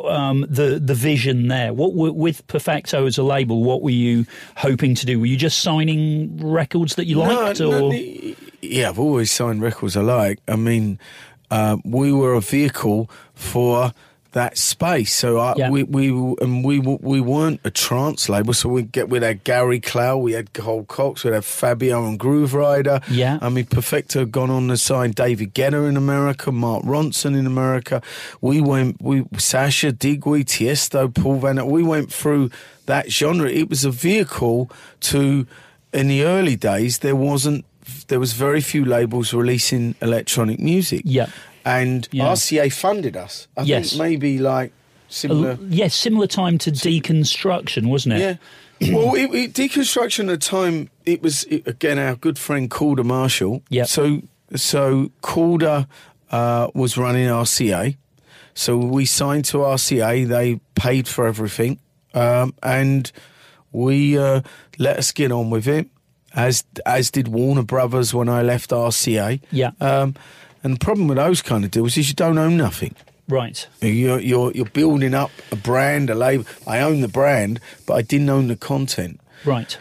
um, the the vision there. What were, with Perfecto as a label? What were you hoping to do? Were you just signing records that you liked, No, or no, the- yeah, I've always signed records I like. I mean, uh, we were a vehicle for that space. So I, Yeah. we we and we we weren't a trance label. So we get with had Gary Clail, we had Carl Cox, we had Fabio and Grooverider. Yeah. I mean, Perfecto had gone on to sign David Guetta in America, Mark Ronson in America. We went, we Sasha Digweed, Tiesto, Paul Van. We went through that genre. It was a vehicle to. In the early days, there wasn't. There was very few labels releasing electronic music. Yeah. and Yeah. RCA funded us. I Yes. think maybe like similar. yes, similar time to deconstruction, wasn't it? Yeah. well, it, it, deconstruction at the time, it was it, again our good friend Calder Marshall. Yep. So so Calder uh, was running RCA. So we signed to RCA. They paid for everything, um, and we uh, let us get on with it. As as did Warner Brothers when I left RCA. Yeah. Um, and the problem with those kind of deals is you don't own nothing. Right. You're, you're you're building up a brand, a label. I own the brand, but I didn't own the content. Right.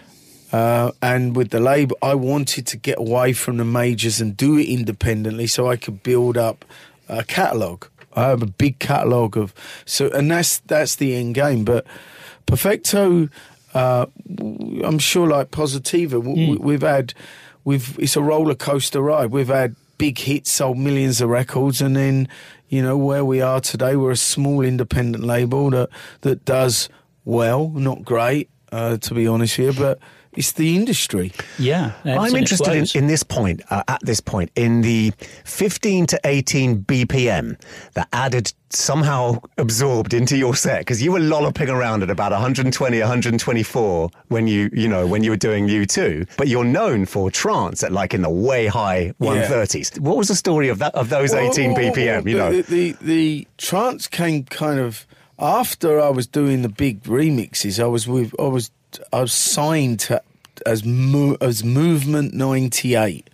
Uh, and with the label, I wanted to get away from the majors and do it independently, so I could build up a catalogue. I have a big catalogue of so, and that's that's the end game. But Perfecto, uh, I'm sure, like Positiva, w- we've had, we've it's a roller coaster ride. We've had big hits, sold millions of records, and then you know where we are today. We're a small independent label that that does well, not great, uh, to be honest here, but it's the industry. Yeah. ebbs I'm interested in, in this point, uh, at this point, in the 15 to 18 BPM that added somehow absorbed into your set because you were lolloping around at about 120, 124 when you, you know, when you were doing U2, but you're known for trance at like in the way high 130s. What was the story of that, of those 18 Well, well, BPM, you well, know? The, the, the trance came kind of after I was doing the big remixes. I was with I was I was signed to as Mo, as Movement '98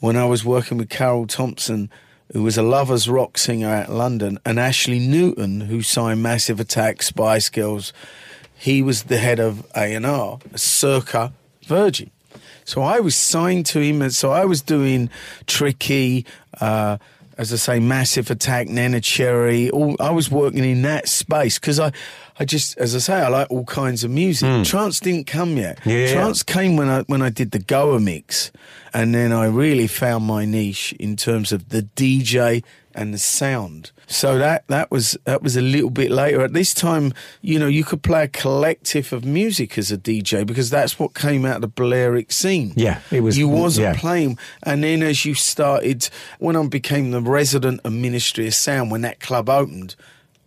when I was working with Carroll Thompson, who was a lovers rock singer of London, and Ashley Newton, who signed Massive Attack, Spice Girls. He was the head of A and R, circa Virgin. So I was signed to him, and so I was doing Tricky, uh, as I say, Massive Attack, Neneh Cherry. All I was working in that space because I, I just, as I say, I like all kinds of music. Hmm. Trance didn't come yet. Yeah. Trance came when I when I did the Goa mix, and then I really found my niche in terms of the DJ and the sound. So that that was that was a little bit later. At this time, you know, you could play a collective of music as a DJ because that's what came out of the Balearic scene. Yeah, it was- You wasn't yeah. playing, and then as you started, when I became the resident of Ministry of Sound, when that club opened,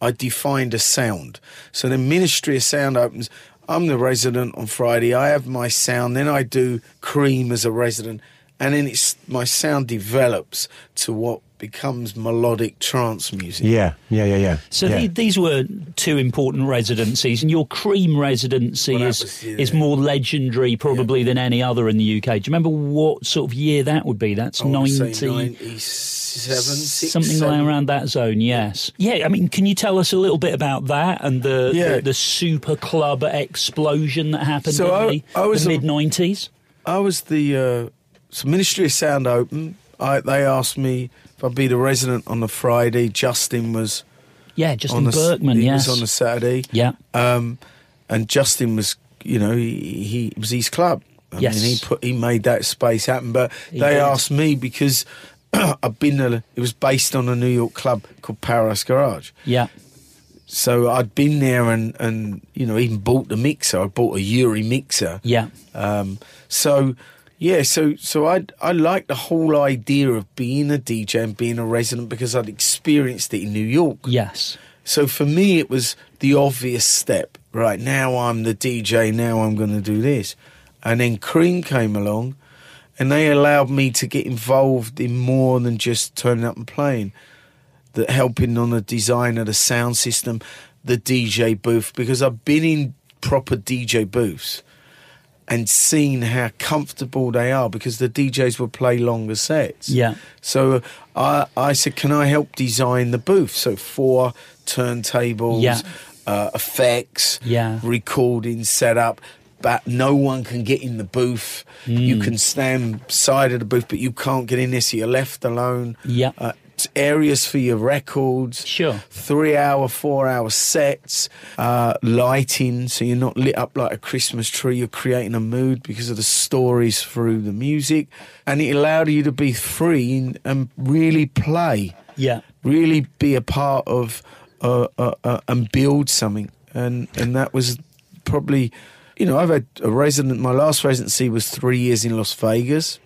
I defined a sound. So the Ministry of Sound opens. I'm the resident on Friday. I have my sound. Then I do Cream as a resident, and then it's my sound develops to what becomes melodic trance music. Yeah, yeah, yeah, yeah. So yeah. the, these were two important residencies, and your Cream residency Well, that is was, yeah. is more legendary probably than any other in the UK. Do you remember what sort of year that would be? That's I would say 97, six, something seven. around that zone. Yes. Yeah. I mean, can you tell us a little bit about that and the Yeah. the, the super club explosion that happened So in the, I was a- mid nineties? I was the uh, so Ministry of Sound open. I, they asked me if I'd be the resident on the Friday. Justin was Yeah, Justin he yes. was on the Saturday. yeah. Um, and Justin was, you know, he, he it was his club. I Yes. mean, he put he made that space happen. But He they did. asked me because I've been. A, it was based on a New York club called Paradise Garage. Yeah. So I'd been there and and you know even bought the mixer. I bought a UREI mixer. Yeah. Um, so yeah, so so I I like the whole idea of being a DJ and being a resident because I'd experienced it in New York. Yes. So for me, it was the obvious step. Right now, I'm the DJ. Now I'm going to do this, and then Cream came along, and they allowed me to get involved in more than just turning up and playing. That helping on the design of the sound system, the DJ booth, because I've been in proper DJ booths and seen how comfortable they are because the DJs will play longer sets. Yeah. So I I said, can I help design the booth? So four turntables, Yeah. uh, effects, Yeah. recording setup. But no one can get in the booth. You Hmm. can stand side of the booth, but you can't get in there, so you're left alone. Yeah. Uh, areas for your records. Sure. Three hour, four hour sets. Uh, lighting, so you're not lit up like a Christmas tree. You're creating a mood because of the stories through the music, and it allowed you to be free and, really play Yeah. really be a part of uh, uh, uh, and build something and and that was probably you know I've had a resident my last residency was three years in Las Vegas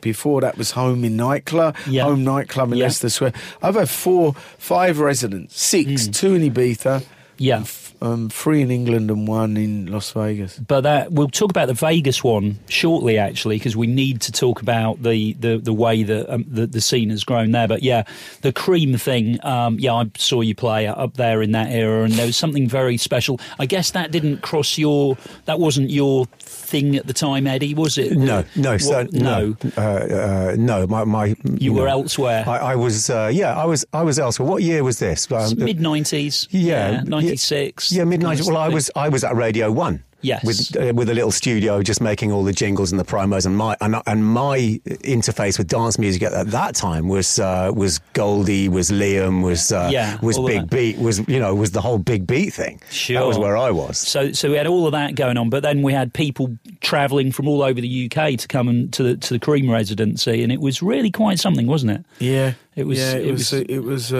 before that was home in nightclub Yeah. home nightclub in Yeah. Leicester Square I've had four five residents six two in Ibiza Yeah. um, three in England and one in Las Vegas. But that we'll talk about the Vegas one shortly, actually, because we need to talk about the the, the way that um, the the scene has grown there. But yeah, the Cream thing. Um, yeah, I saw you play up there in that era, and there was something very special. I guess that didn't cross your. That wasn't your thing at the time, Eddie, was it? No, no, What- so, no. uh, uh, no. My, my You were elsewhere. I, I was, uh, yeah, I was, I was elsewhere. What year was this? Um, Mid nineties. yeah, ninety six. Yeah, mid nineties. Well, I was, I was at Radio One. Yes. with uh, with a little studio, just making all the jingles and the promos, and my and, and my interface with dance music at, at that time was uh, was Goldie, was Liam, was uh, Yeah, was Big. Beat, was you know was the whole Big Beat thing. Sure. that was where I was. So, so we had all of that going on, but then we had people travelling from all over the UK to come and to the to the Cream residency, and it was really quite something, wasn't it? Yeah, It was- Yeah, it, it was. was- it was.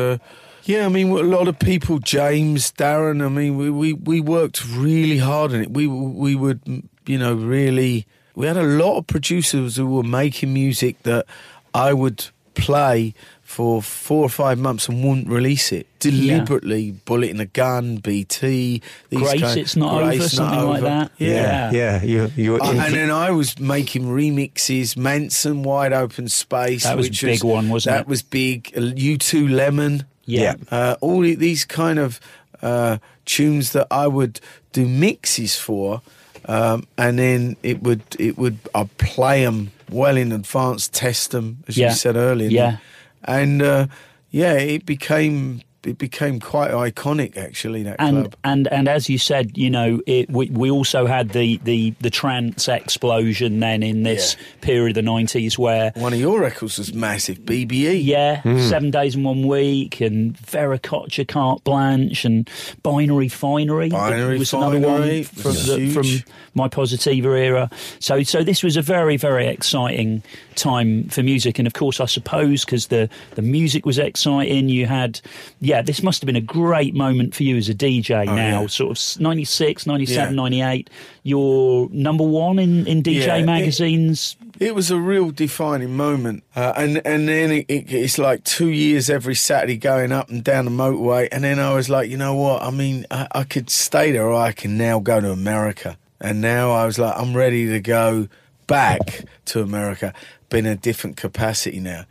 Uh, yeah, I mean, a lot of people, James, Darren. I mean, we, we, we worked really hard on it. We we would, you know, really. We had a lot of producers who were making music that I would play for four or five months and wouldn't release it deliberately. Bullet in a gun, BT. These Grace, kind, it's not Grace, over, Not something like that. Yeah. yeah, yeah. You you were Uh, and then I was making remixes, Mansun, Wide Open Space. That was a which big one, wasn't that it? That was big. U two Lemon. Yeah. Uh, all these kind of uh, tunes that I would do mixes for, um, and then it would it would I'd play them well in advance, test them as Yeah. you said earlier. Yeah. and uh, yeah, it became it became quite iconic actually. That And club. and and as you said, you know, it, we we also had the the the trance explosion then in this Yeah. period of the nineties where. One of your records was massive, BBE. Yeah, Hmm. seven days in one week, and Veracocha, Carte Blanche, and Binary Finary. Binary was another one from, was the, huge. from my Positiva era. So, so this was a very, very exciting time for music, and of course, I suppose because the the music was exciting, you had, yeah, this must have been a great moment for you as a DJ. now, Oh, yeah. sort of 96, 97, Yeah. 98. You're number one in in DJ Yeah, it- magazines. It was a real defining moment, uh, and and then it, it, it's like two years every Saturday going up and down the motorway, and then I was like, you know what? I mean, I, I could stay there, or I can now go to America. And now I was like, I'm ready to go back to America, but in a different capacity now.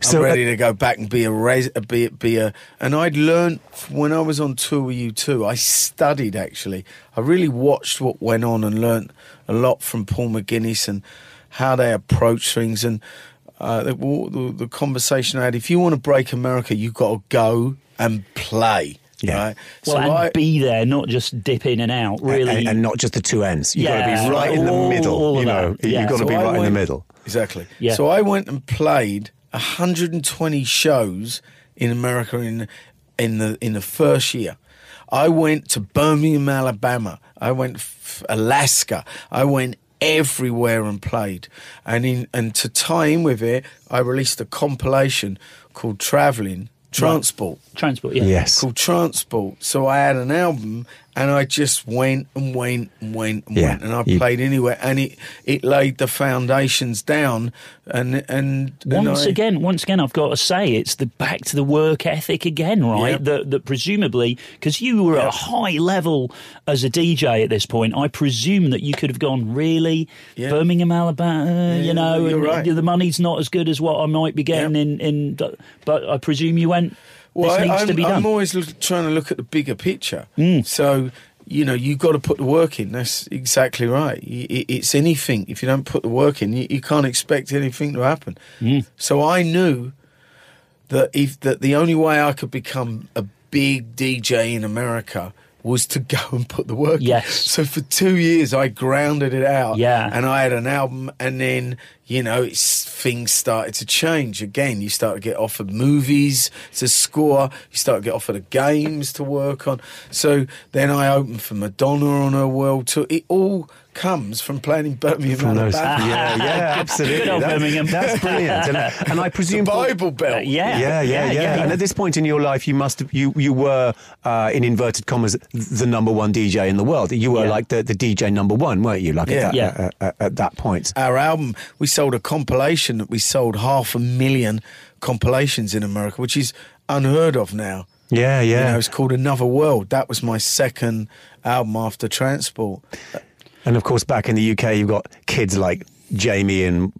So, I'm uh, ready to go back and be a res- be be a. And I'd learned when I was on tour with U2. I studied actually. I really watched what went on and learnt a lot from Paul McGuinness and how they approach things and uh, the, the, the conversation I had. If you want to break America, you've got to go and play. Yeah. Right? Well, and I, be there, not just dip in and out. Really, and, and not just the two ends. You've got to be right in the middle. all of you know, that. Yeah. you've got to So be I right in the middle. Exactly. Yeah. So I went and played 120 shows in America in in the in the first year. I went to Birmingham, Alabama. I went f- Alaska. I went everywhere and played. And in and to tie in with it, I released a compilation called Traveling Tranceport Tranceport. Yeah. Yes. called Tranceport. So I had an album and I just went and went and went and Yeah, went and I you- played anywhere and it, it laid the foundations down and and, and Once I- again, once again, I've got to say it's the back to the work ethic again, right? Yeah. That, that presumably, because you were at a high level as a DJ at this point, I presume that you could have gone really Yeah. Birmingham, Alabama. you know, you're and right. the money's not as good as what I might be getting Yeah. in, in. But I presume you went. Well, this I, needs I'm, to be done. I'm always look, trying to look at the bigger picture. Mm. So you know you've got to put the work in. That's exactly right. It's anything if you don't put the work in, you, you can't expect anything to happen. Mm. So I knew that if that the only way I could become a big DJ in America was to go and put the work Yes. in. So for two years I grounded it out. Yeah. And I had an album and then, you know, it's, things started to change. Again, you start to get offered movies to score, you start to get offered games to work on. So then I opened for Madonna on her world tour. It all comes from playing in Birmingham, From those- yeah, yeah, absolutely. good old That's- Birmingham. That's brilliant. And, and I presume Bible Belt. Uh, yeah, Yeah, yeah, yeah, And at this point in your life, you must have, you you were uh, in inverted commas the number one DJ in the world. You were Yeah. like the, the DJ number one, weren't you? Like Yeah. at, Yeah. uh, uh, at that point. our album, we sold a compilation that we sold half a million compilations in America, which is unheard of now. Yeah, You yeah. know, it's called Another World. That was my second album after Tranceport. And of course, back in the UK, you've got kids like Jamie and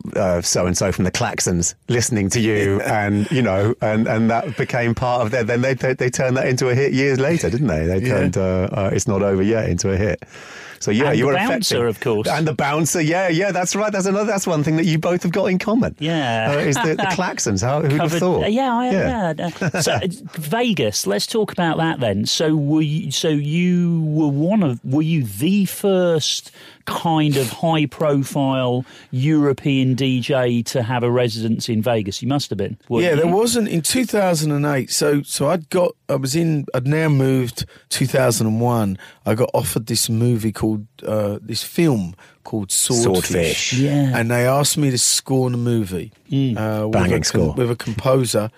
so and so from the Klaxons listening to you, and you know, and, and that became part of their. Then they, they they turned that into a hit years later, didn't they? They Yeah. turned uh, uh, "It's Not Over Yet" into a hit. So yeah, And you the were bouncer, affecting- of course. and the bouncer. Yeah, yeah, that's right. That's another. That's one thing that you both have got in common. Yeah. uh, is the, the Klaxons. How who'd have thought? Yeah, I yeah. Uh, so Vegas. Let's talk about that then. So were you, so you were one of were you the first kind of high profile European DJ to have a residence in Vegas? You must have been. weren't yeah, there wasn't in 2008. So, so I'd got, I was in, I'd now moved 2001. I got offered this movie called, uh, this film called Swordfish. Swordfish. Yeah. And they asked me to score the movie. Uh, with Banging a, score. With a composer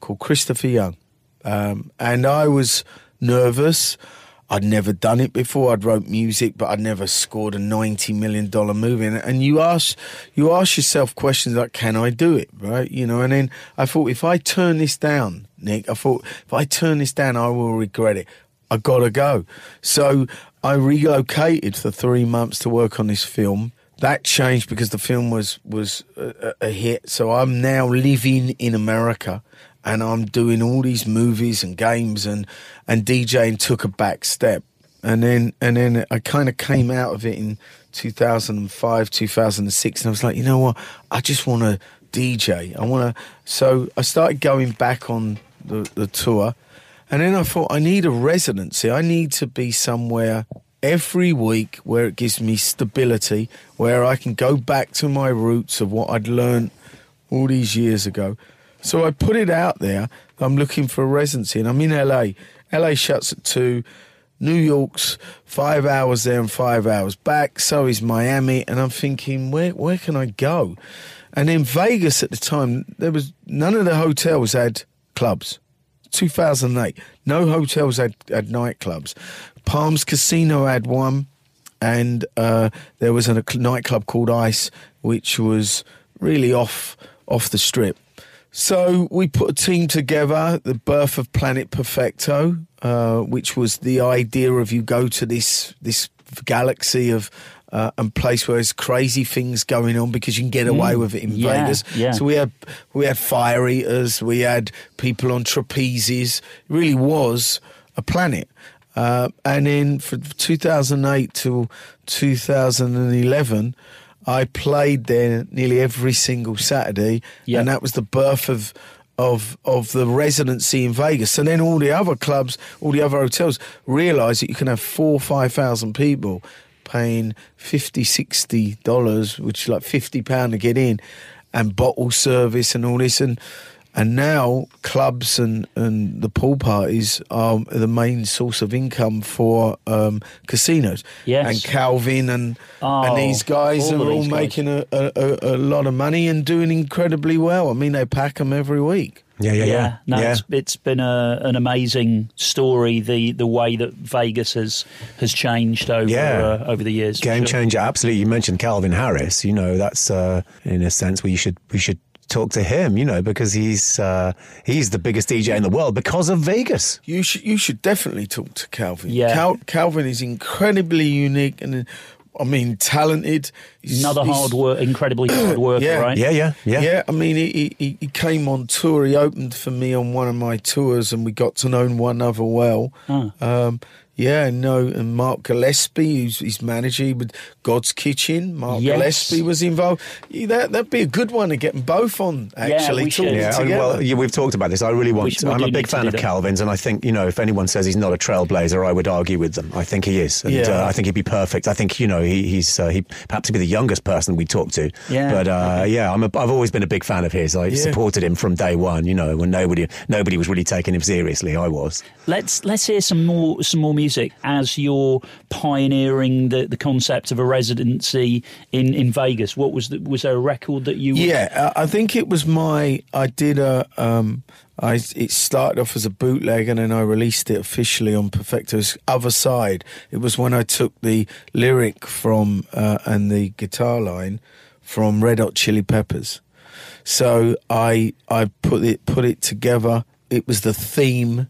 called Christopher Young. Um, and I was nervous. I'd never done it before. I'd wrote music, but I'd never scored a ninety million dollar movie. And, and you ask, you ask yourself questions like, "Can I do it?" Right? You know. And then I thought, if I turn this down, Nick, I thought if I turn this down, I will regret it. I gotta go. So I relocated for three months to work on this film. That changed because the film was was a, a hit. So I'm now living in America, and I'm doing all these movies and games, and and DJing took a back step, and then and then I kind of came out of it in 2005, 2006, and I was like, you know what, I just want to DJ. I want to. So I started going back on the, the tour, and then I thought I need a residency. I need to be somewhere every week where it gives me stability, where I can go back to my roots of what I'd learned all these years ago. So I put it out there. I'm looking for a residency, and I'm in LA. LA shuts at two. New York's five hours there and five hours back. So is Miami, and I'm thinking, where where can I go? And in Vegas at the time, there was none of the hotels had clubs. 2008, no hotels had, had nightclubs. Palms Casino had one, and uh, there was a nightclub called Ice, which was really off off the strip. So we put a team together, the birth of Planet Perfecto, uh, which was the idea of you go to this this galaxy of uh, and place where there's crazy things going on because you can get away with it in Yeah, Vegas. yeah. So we had we had fire eaters, we had people on trapezes. It really was a planet. Uh, and then from 2008 to 2011, I played there nearly every single Saturday, Yeah. and that was the birth of of of the residency in Vegas. And then all the other clubs, all the other hotels realised that you can have four or five thousand people paying 50 60 dollars which is like 50 pound to get in and bottle service and all this and and now clubs and, and the pool parties are the main source of income for um, casinos. Yes. And Calvin and Oh, and these guys all are all guys. making a, a, a, a lot of money and doing incredibly well. I mean, they pack them every week. Yeah, yeah, yeah. no, yeah. It's, it's been a, an amazing story. The the way that Vegas has has changed over Yeah. uh, over the years. Game sure. changer, absolutely. You mentioned Calvin Harris. You know, that's uh, in a sense where you should we should talk to him. You know, because he's uh, he's the biggest DJ in the world because of Vegas. You should you should definitely talk to Calvin. Yeah. Cal, Calvin is incredibly unique and I mean talented. He's- Another he's- hard work, incredibly hard worker, Yeah. right? Yeah, yeah, yeah. Yeah, I mean, he, he, he came on tour. He opened for me on one of my tours, and we got to know one another well. Ah. Um, yeah, no, and Mark Gillespie, who's his manager with Godskitchen. Mark Yes. Gillespie was involved. Yeah, that that'd be a good one to get them both on. Actually, we should. Yeah, together. well, yeah, we've talked about this. I really want. should- we I'm a big fan of that. Calvin's, and I think you know, if anyone says he's not a trailblazer, I would argue with them. I think he is, and Yeah. uh, I think he'd be perfect. I think you know, he, he's uh, he perhaps he'd be the youngest person we talk to. Yeah. but uh, yeah, I'm a, I've always been a big fan of his. I Yeah. supported him from day one. You know, when nobody nobody was really taking him seriously, I was. Let's let's hear some more some more music as you're pioneering the, the concept of a residency in, in Vegas. What was the, was there a record that you? Yeah, I I think it was my. I did a. Um, I it started off as a bootleg, and then I released it officially on Perfecto's other side. It was when I took the lyric from uh, and the guitar line from Red Hot Chili Peppers. So I I put it put it together. It was the theme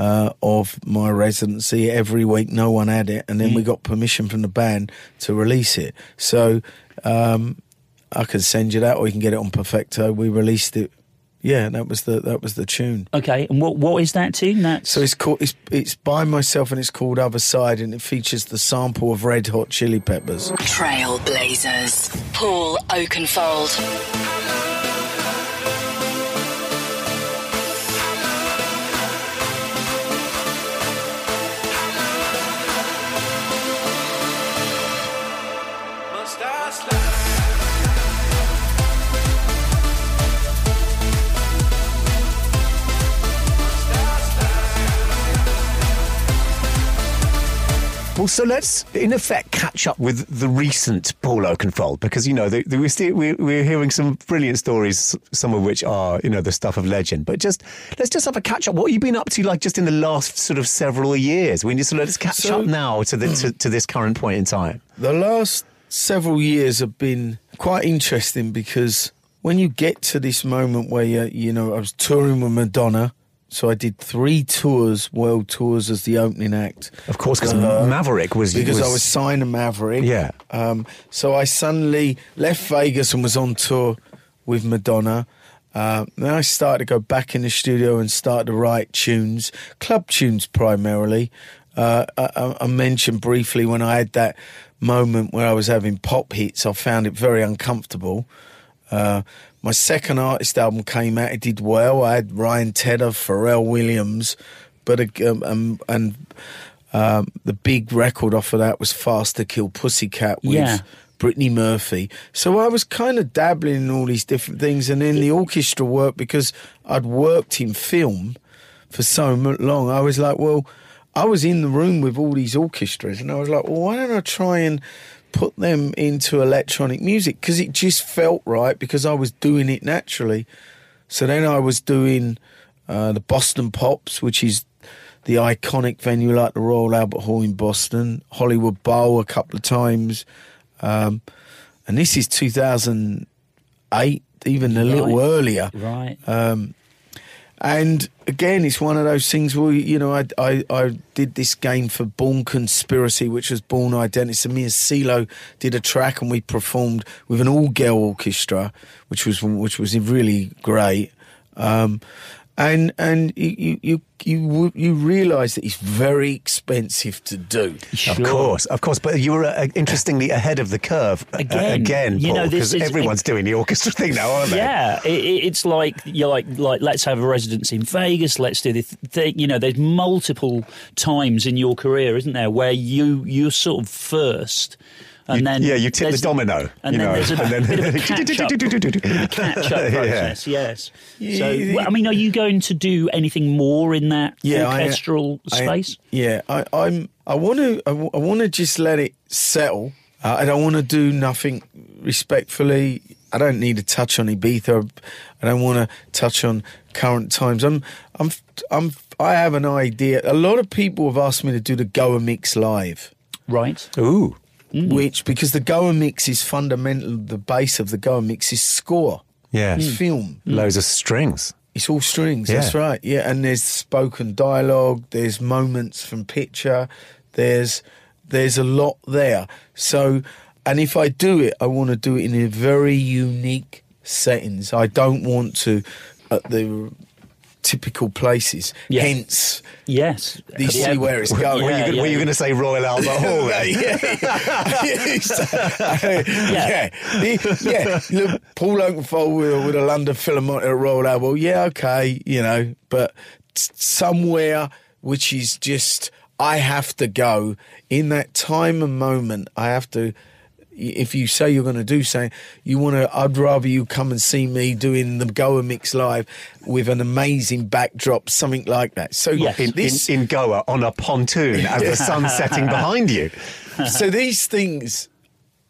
uh, of my residency every week. No one had it, and then we got permission from the band to release it. So um, I can send you that, or you can get it on Perfecto. We released it. Yeah, that was the that was the tune. Okay, and what what is that tune? That So it's called it's it's by myself, and it's called Other Side, and it features the sample of Red Hot Chili Peppers. Trailblazers. Paul Oakenfold. So let's, in effect, catch up with the recent Paul Oakenfold because you know the, the, we're, still, we're, we're hearing some brilliant stories, some of which are you know the stuff of legend. But just let's just have a catch up. What have you been up to, like just in the last sort of several years? We need to let's catch So- up now to the to, to this current point in time. The last several years have been quite interesting because when you get to this moment where you, you know, I was touring with Madonna, so I did three tours, world tours as the opening act. Of course, because Uh, Maverick was because I was signed to Maverick. Yeah. Um, so I suddenly left Vegas and was on tour with Madonna. Uh, then I started to go back in the studio and start to write tunes, club tunes primarily. Uh, I, I- I mentioned briefly when I had that moment where I was having pop hits, I found it very uncomfortable. Uh, my second artist album came out, it did well. I had Ryan Tedder, Pharrell Williams, but um, um, and um, the big record off of that was Faster Kill Pussycat with Yeah. Brittany Murphy. So I was kind of dabbling in all these different things, and then the orchestra work because I'd worked in film for so long. I was like, well, I was in the room with all these orchestras, and I was like, well, why don't I try and put them into electronic music because it just felt right because I was doing it naturally. So then I was doing uh, the Boston Pops, which is the iconic venue like the Royal Albert Hall in Boston, Hollywood Bowl a couple of times. Um, and this is 2008, even a little earlier. right. And again, it's one of those things where you know I I, I did this game for Bourne Conspiracy, which was Bourne Identity. So me and CeeLo did a track, and we performed with an all girl orchestra, which was which was really great. Um, and and you you you you, you realise that it's very expensive to do. Of course, of course, but you were uh, interestingly ahead of the curve uh, Again, again, you Paul, this because is- everyone's doing the orchestra thing now, aren't they? Yeah, it, it- it's like you're like like let's have a residence in Vegas. Let's do this thing. You know, there's multiple times in your career, isn't there, where you you're sort of first, and You- then yeah, you tip the domino, and you then know, there's a bit of a catch up, catch up Yeah. process. Yes. So, well, I mean, are you going to do anything more in that Yeah, orchestral I- space? yeah, I, I'm. I want to. I, want to just let it settle. Uh, I don't want to do nothing respectfully. I don't need to touch on Ibiza. I don't want to touch on current times. I'm. I'm. I'm. I have an idea. A lot of people have asked me to do the Goa Mix live, Right. Ooh, Mm. which because the Goa Mix is fundamental. The base of the Goa Mix is score. yeah, It's mm. film. Mm. loads of strings. It's all strings. Yeah. That's right. Yeah, and there's spoken dialogue. There's moments from picture. There's there's a lot there. So, and if I do it, I want to do it in a very unique settings. I don't want to at the typical places. Yeah. Hence, Yes. you see where it's going. Were you, Yeah, yeah, were you yeah. going to say Royal Albert Hall? yeah, yeah, yeah. yeah. Look, Paul Oakenfold with, with a London Philharmonic at Royal Albert. Yeah, okay, you know, but somewhere which is just I have to go in that time and moment. I have to. If you say you're going to do something, you want to. I'd rather you come and see me doing the Goa Mix live with an amazing backdrop, something like that. So Yes. In, this, in, in Goa on a pontoon as the sun's setting behind you. so these things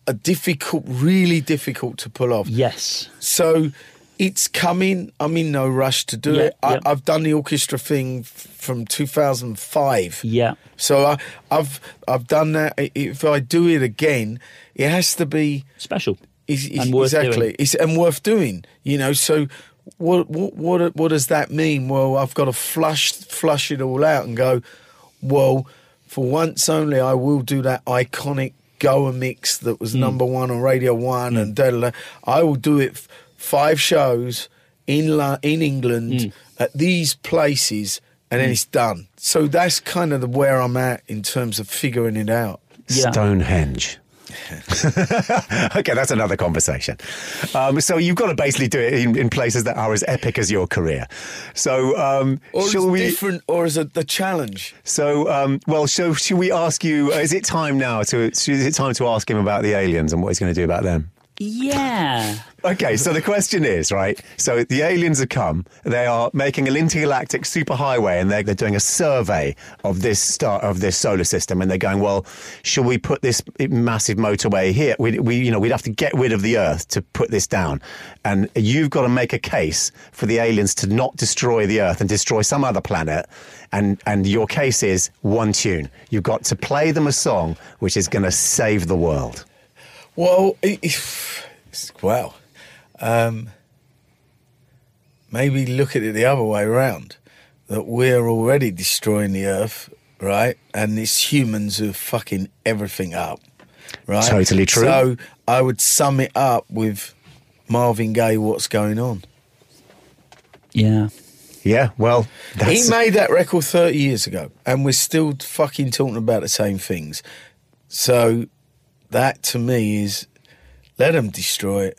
are difficult, really difficult to pull off. Yes. So it's coming. I'm in no rush to do Yeah, it. I, yeah. I've done the orchestra thing from 2005. Yeah. So I, I've I've done that. If I do it again, it has to be Special. is, is And worth exactly doing. It's, and worth doing. You know. So what what what what does that mean? Well, I've got to flush flush it all out and go. Well, for once only, I will do that iconic Goa mix that was hmm. number one on Radio One and hmm. da, da, da. I will do it f- five shows in La- in England hmm. at these places, and then it's done. So that's kind of the, where I'm at in terms of figuring it out. Yeah. Stonehenge. okay, that's another conversation. Um, so you've got to basically do it in, in places that are as epic as your career. So um, Or is shall it we? different, or is it the challenge? So um, well, so should we ask you? uh, Is it time now to? Is it time to ask him about the aliens and what he's going to do about them? Yeah. Okay, so the question is, right? So the aliens have come. They are making an intergalactic superhighway, and they're, they're doing a survey of this star of this solar system, and they're going, well, should we put this massive motorway here? We, we, you know, we'd have to get rid of the Earth to put this down, and you've got to make a case for the aliens to not destroy the Earth and destroy some other planet. And and your case is one tune. You've got to play them a song which is going to save the world. Well, if, well, um, maybe look at it the other way around. That we're already destroying the earth, right? And it's humans who are fucking everything up, right? Totally true. So I would sum it up with Marvin Gaye. What's going on? Yeah. Yeah, well, that's, He made that record 30 years ago, and we're still fucking talking about the same things. So that to me is let them destroy it.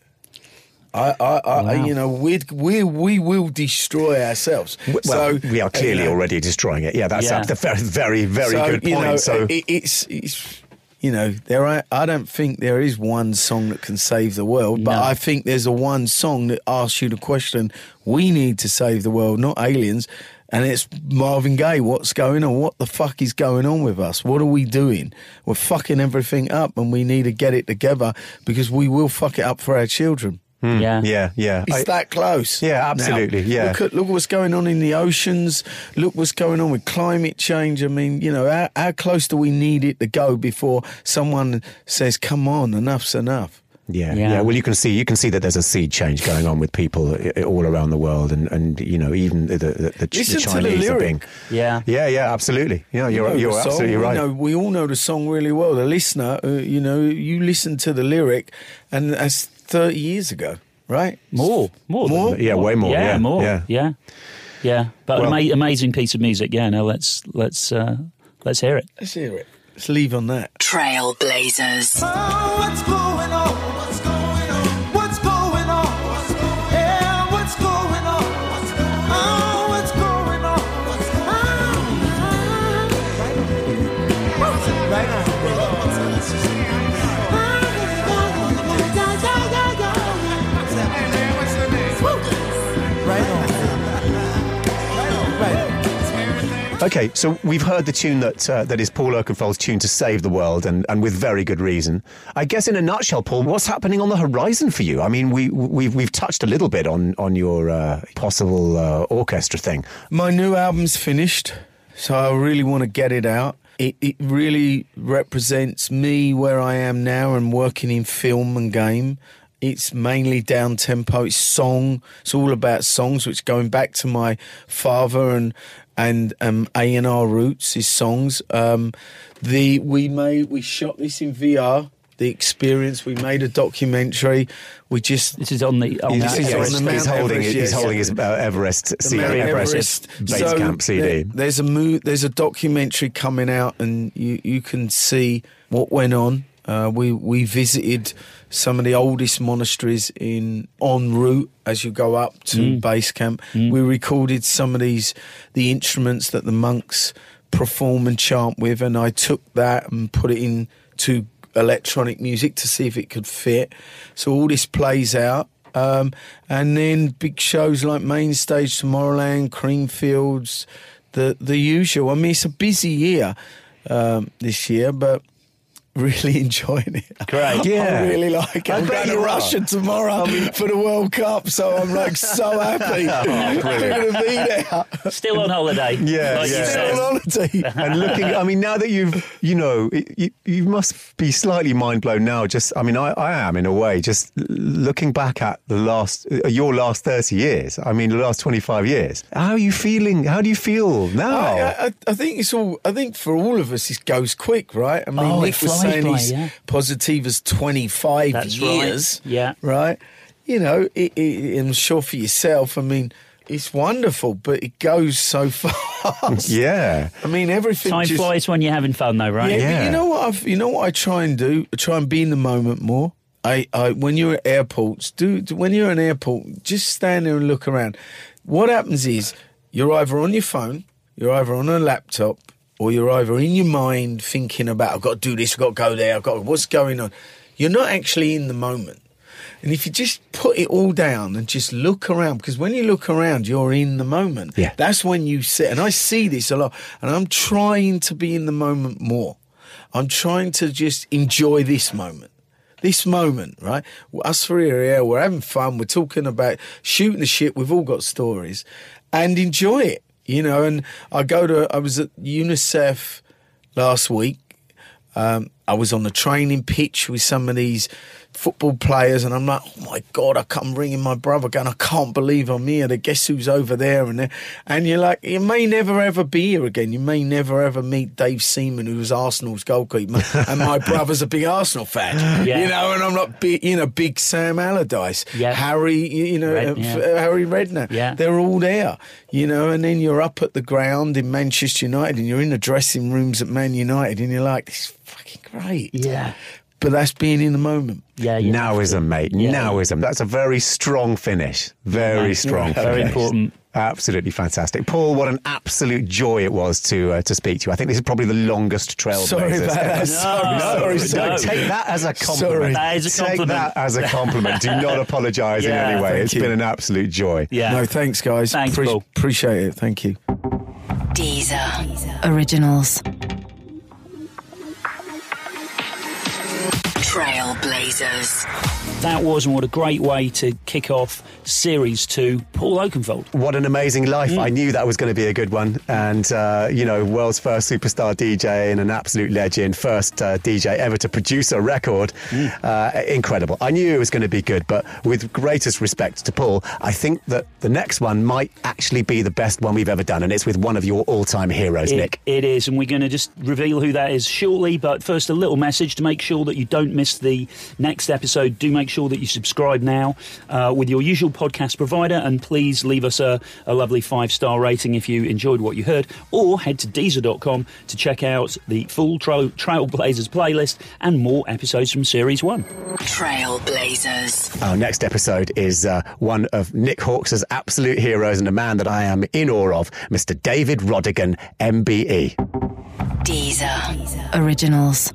I, I, I Wow. you know, we we we will destroy ourselves. Well, so we are clearly you know, already destroying it. Yeah, that's Yeah. a very, very, very so, good you point. know, so, it, it's it's you know there are, I don't think there is one song that can save the world, but No. I think there's a one song that asks you the question: We need to save the world, not aliens. And it's Marvin Gaye. What's going on? What the fuck is going on with us? What are we doing? We're fucking everything up, and we need to get it together because we will fuck it up for our children. Yeah. yeah, yeah. It's I- that close. Yeah, now. absolutely, yeah. Look, at, look what's going on in the oceans. Look what's going on with climate change. I mean, you know, how, how close do we need it to go before someone says, "Come on, enough's enough"? yeah, Yeah. yeah, Well, you can see you can see that there's a seed change going on with people i- i- all around the world, and, and you know even the the, the, the Listen to the Chinese are being. Yeah. Yeah, yeah, absolutely. Yeah, you're know you're the song. absolutely We right. know- we all know the song really well. The listener, uh, you know, you listen to the lyric, and that's thirty years ago, right? More. More. More? that. Yeah, way more, yeah, more. yeah. Yeah. Yeah. But Well- ama- amazing piece of music. Yeah. No, let's, let's, uh, let's hear it. Let's hear it. Let's leave on that. Trailblazers. Oh, Okay, so we've heard the tune that uh, that is Paul Oakenfold's tune to save the world, and, and with very good reason. I guess, in a nutshell, Paul, what's happening on the horizon for you? I mean, we we've we've touched a little bit on on your uh, possible uh, orchestra thing. My new album's finished, so I really want to get it out. It, it really represents me where I am now and working in film and game. It's mainly down tempo. It's song. It's all about songs, which going back to my father and and um, A and R roots his songs. Um, the we made we shot this in VR. The experience. We made a documentary. We just This is on the, on He's, the is on he's- the he's Mount holding Everest, he's yes. holding his uh, Everest the CD, Mount Everest, base So camp CD. there- there's a mo- there's a documentary coming out, and you you can see what went on. Uh, we we visited some of the oldest monasteries in en route as you go up to base camp. We recorded some of these the instruments that the monks perform and chant with, and I took that and put it into electronic music to see if it could fit. So all this plays out. Um, and then big shows like Main Stage, Tomorrowland, Creamfields, the the usual. I mean, it's a busy year um, this year, but really enjoying it. Great. Yeah. I really like it. I I'm going to you are. Russia tomorrow for the World Cup, so I'm like so happy. I'm going to be there. Still on holiday. Yeah, like yeah. you Still said. on holiday. and looking, I mean, now that you've, you know, you, you must be slightly mind blown now. Just, I mean, I, I am in a way, just looking back at the last, uh, your last 30 years. I mean, the last 25 years. How are you feeling? How do you feel now? I, I, I think it's all. I think for all of us, it goes quick, right? I mean, Oh, it Nick was flies saying by, he's yeah. Positiva's twenty five That's right. years. Yeah. right. You know, it, it, I'm sure for yourself. I mean, it's wonderful, but it goes so fast. yeah. I mean, everything Time just, flies when you're having fun, though, right? Yeah, but Yeah. you know what? I've, you know what I try and do? I try and be in the moment more. I, I when you're at airports, do, do when you're at an airport, just stand there and look around. What happens is you're either on your phone, you're either on a laptop, or you're either in your mind thinking about I've got to do this, I've got to go there, I've got what's going on. You're not actually in the moment. And if you just put it all down and just look around, because when you look around, you're in the moment. Yeah. That's when you sit. And I see this a lot. And I'm trying to be in the moment more. I'm trying to just enjoy this moment. This moment, right? Us three are here, we're having fun, we're talking about shooting the shit, we've all got stories, and enjoy it, you know. And I go to, I was at UNICEF last week, um, I was on the training pitch with some of these football players, and I'm like, oh my god, I come ringing my brother, going, I can't believe I'm here. The guess who's over there and there, and you're like, you may never ever be here again. You may never ever meet Dave Seaman, who was Arsenal's goalkeeper, and my brother's a big Arsenal fan. Yeah. You know, and I'm not big, you know, big Sam Allardyce, Yeah. Harry, you know, Red- yeah. Harry Redknapp. Yeah. They're all there, you know, and then you're up at the ground in Manchester United and you're in the dressing rooms at Man United and you're like, this is fucking great. Yeah. But that's being in the moment. Yeah, yeah. Nowism, mate. Now is Nowism. That's a very strong finish. Very Yeah. strong Very finish. important. Absolutely fantastic. Paul, what an absolute joy it was to uh, to speak to you. I think this is probably the longest trail. Sorry about that. ever. Sorry, No, sorry, no. sorry. Take that as a compliment. Sorry. That is a Take that as a compliment. Do not apologise Yeah, in any way. thank It's you. been an absolute joy. Yeah. No, thanks, guys. Thanks, Paul. Appreciate it. Thank you. Deezer. Originals. Trailblazers. That was, and what a great way to kick off Series 2, Paul Oakenfold. What an amazing life. Mm. I knew that was going to be a good one. And, uh, you know, world's first superstar DJ and an absolute legend, first uh, DJ ever to produce a record. Mm. Uh, incredible. I knew it was going to be good, but with greatest respect to Paul, I think that the next one might actually be the best one we've ever done. And it's with one of your all time heroes, It- Nick. it is, and we're going to just reveal who that is shortly. But first, a little message to make sure that you don't miss the next episode. Do make sure that you subscribe now uh, with your usual podcast provider, and please leave us a, a lovely five star rating if you enjoyed what you heard, or head to Deezer.com to check out the full Trail, Trailblazers playlist and more episodes from Series 1. Trailblazers. Our next episode is uh, one of Nick Halkes' absolute heroes and a man that I am in awe of, Mr. David Rodigan. MBE. Deezer. Originals.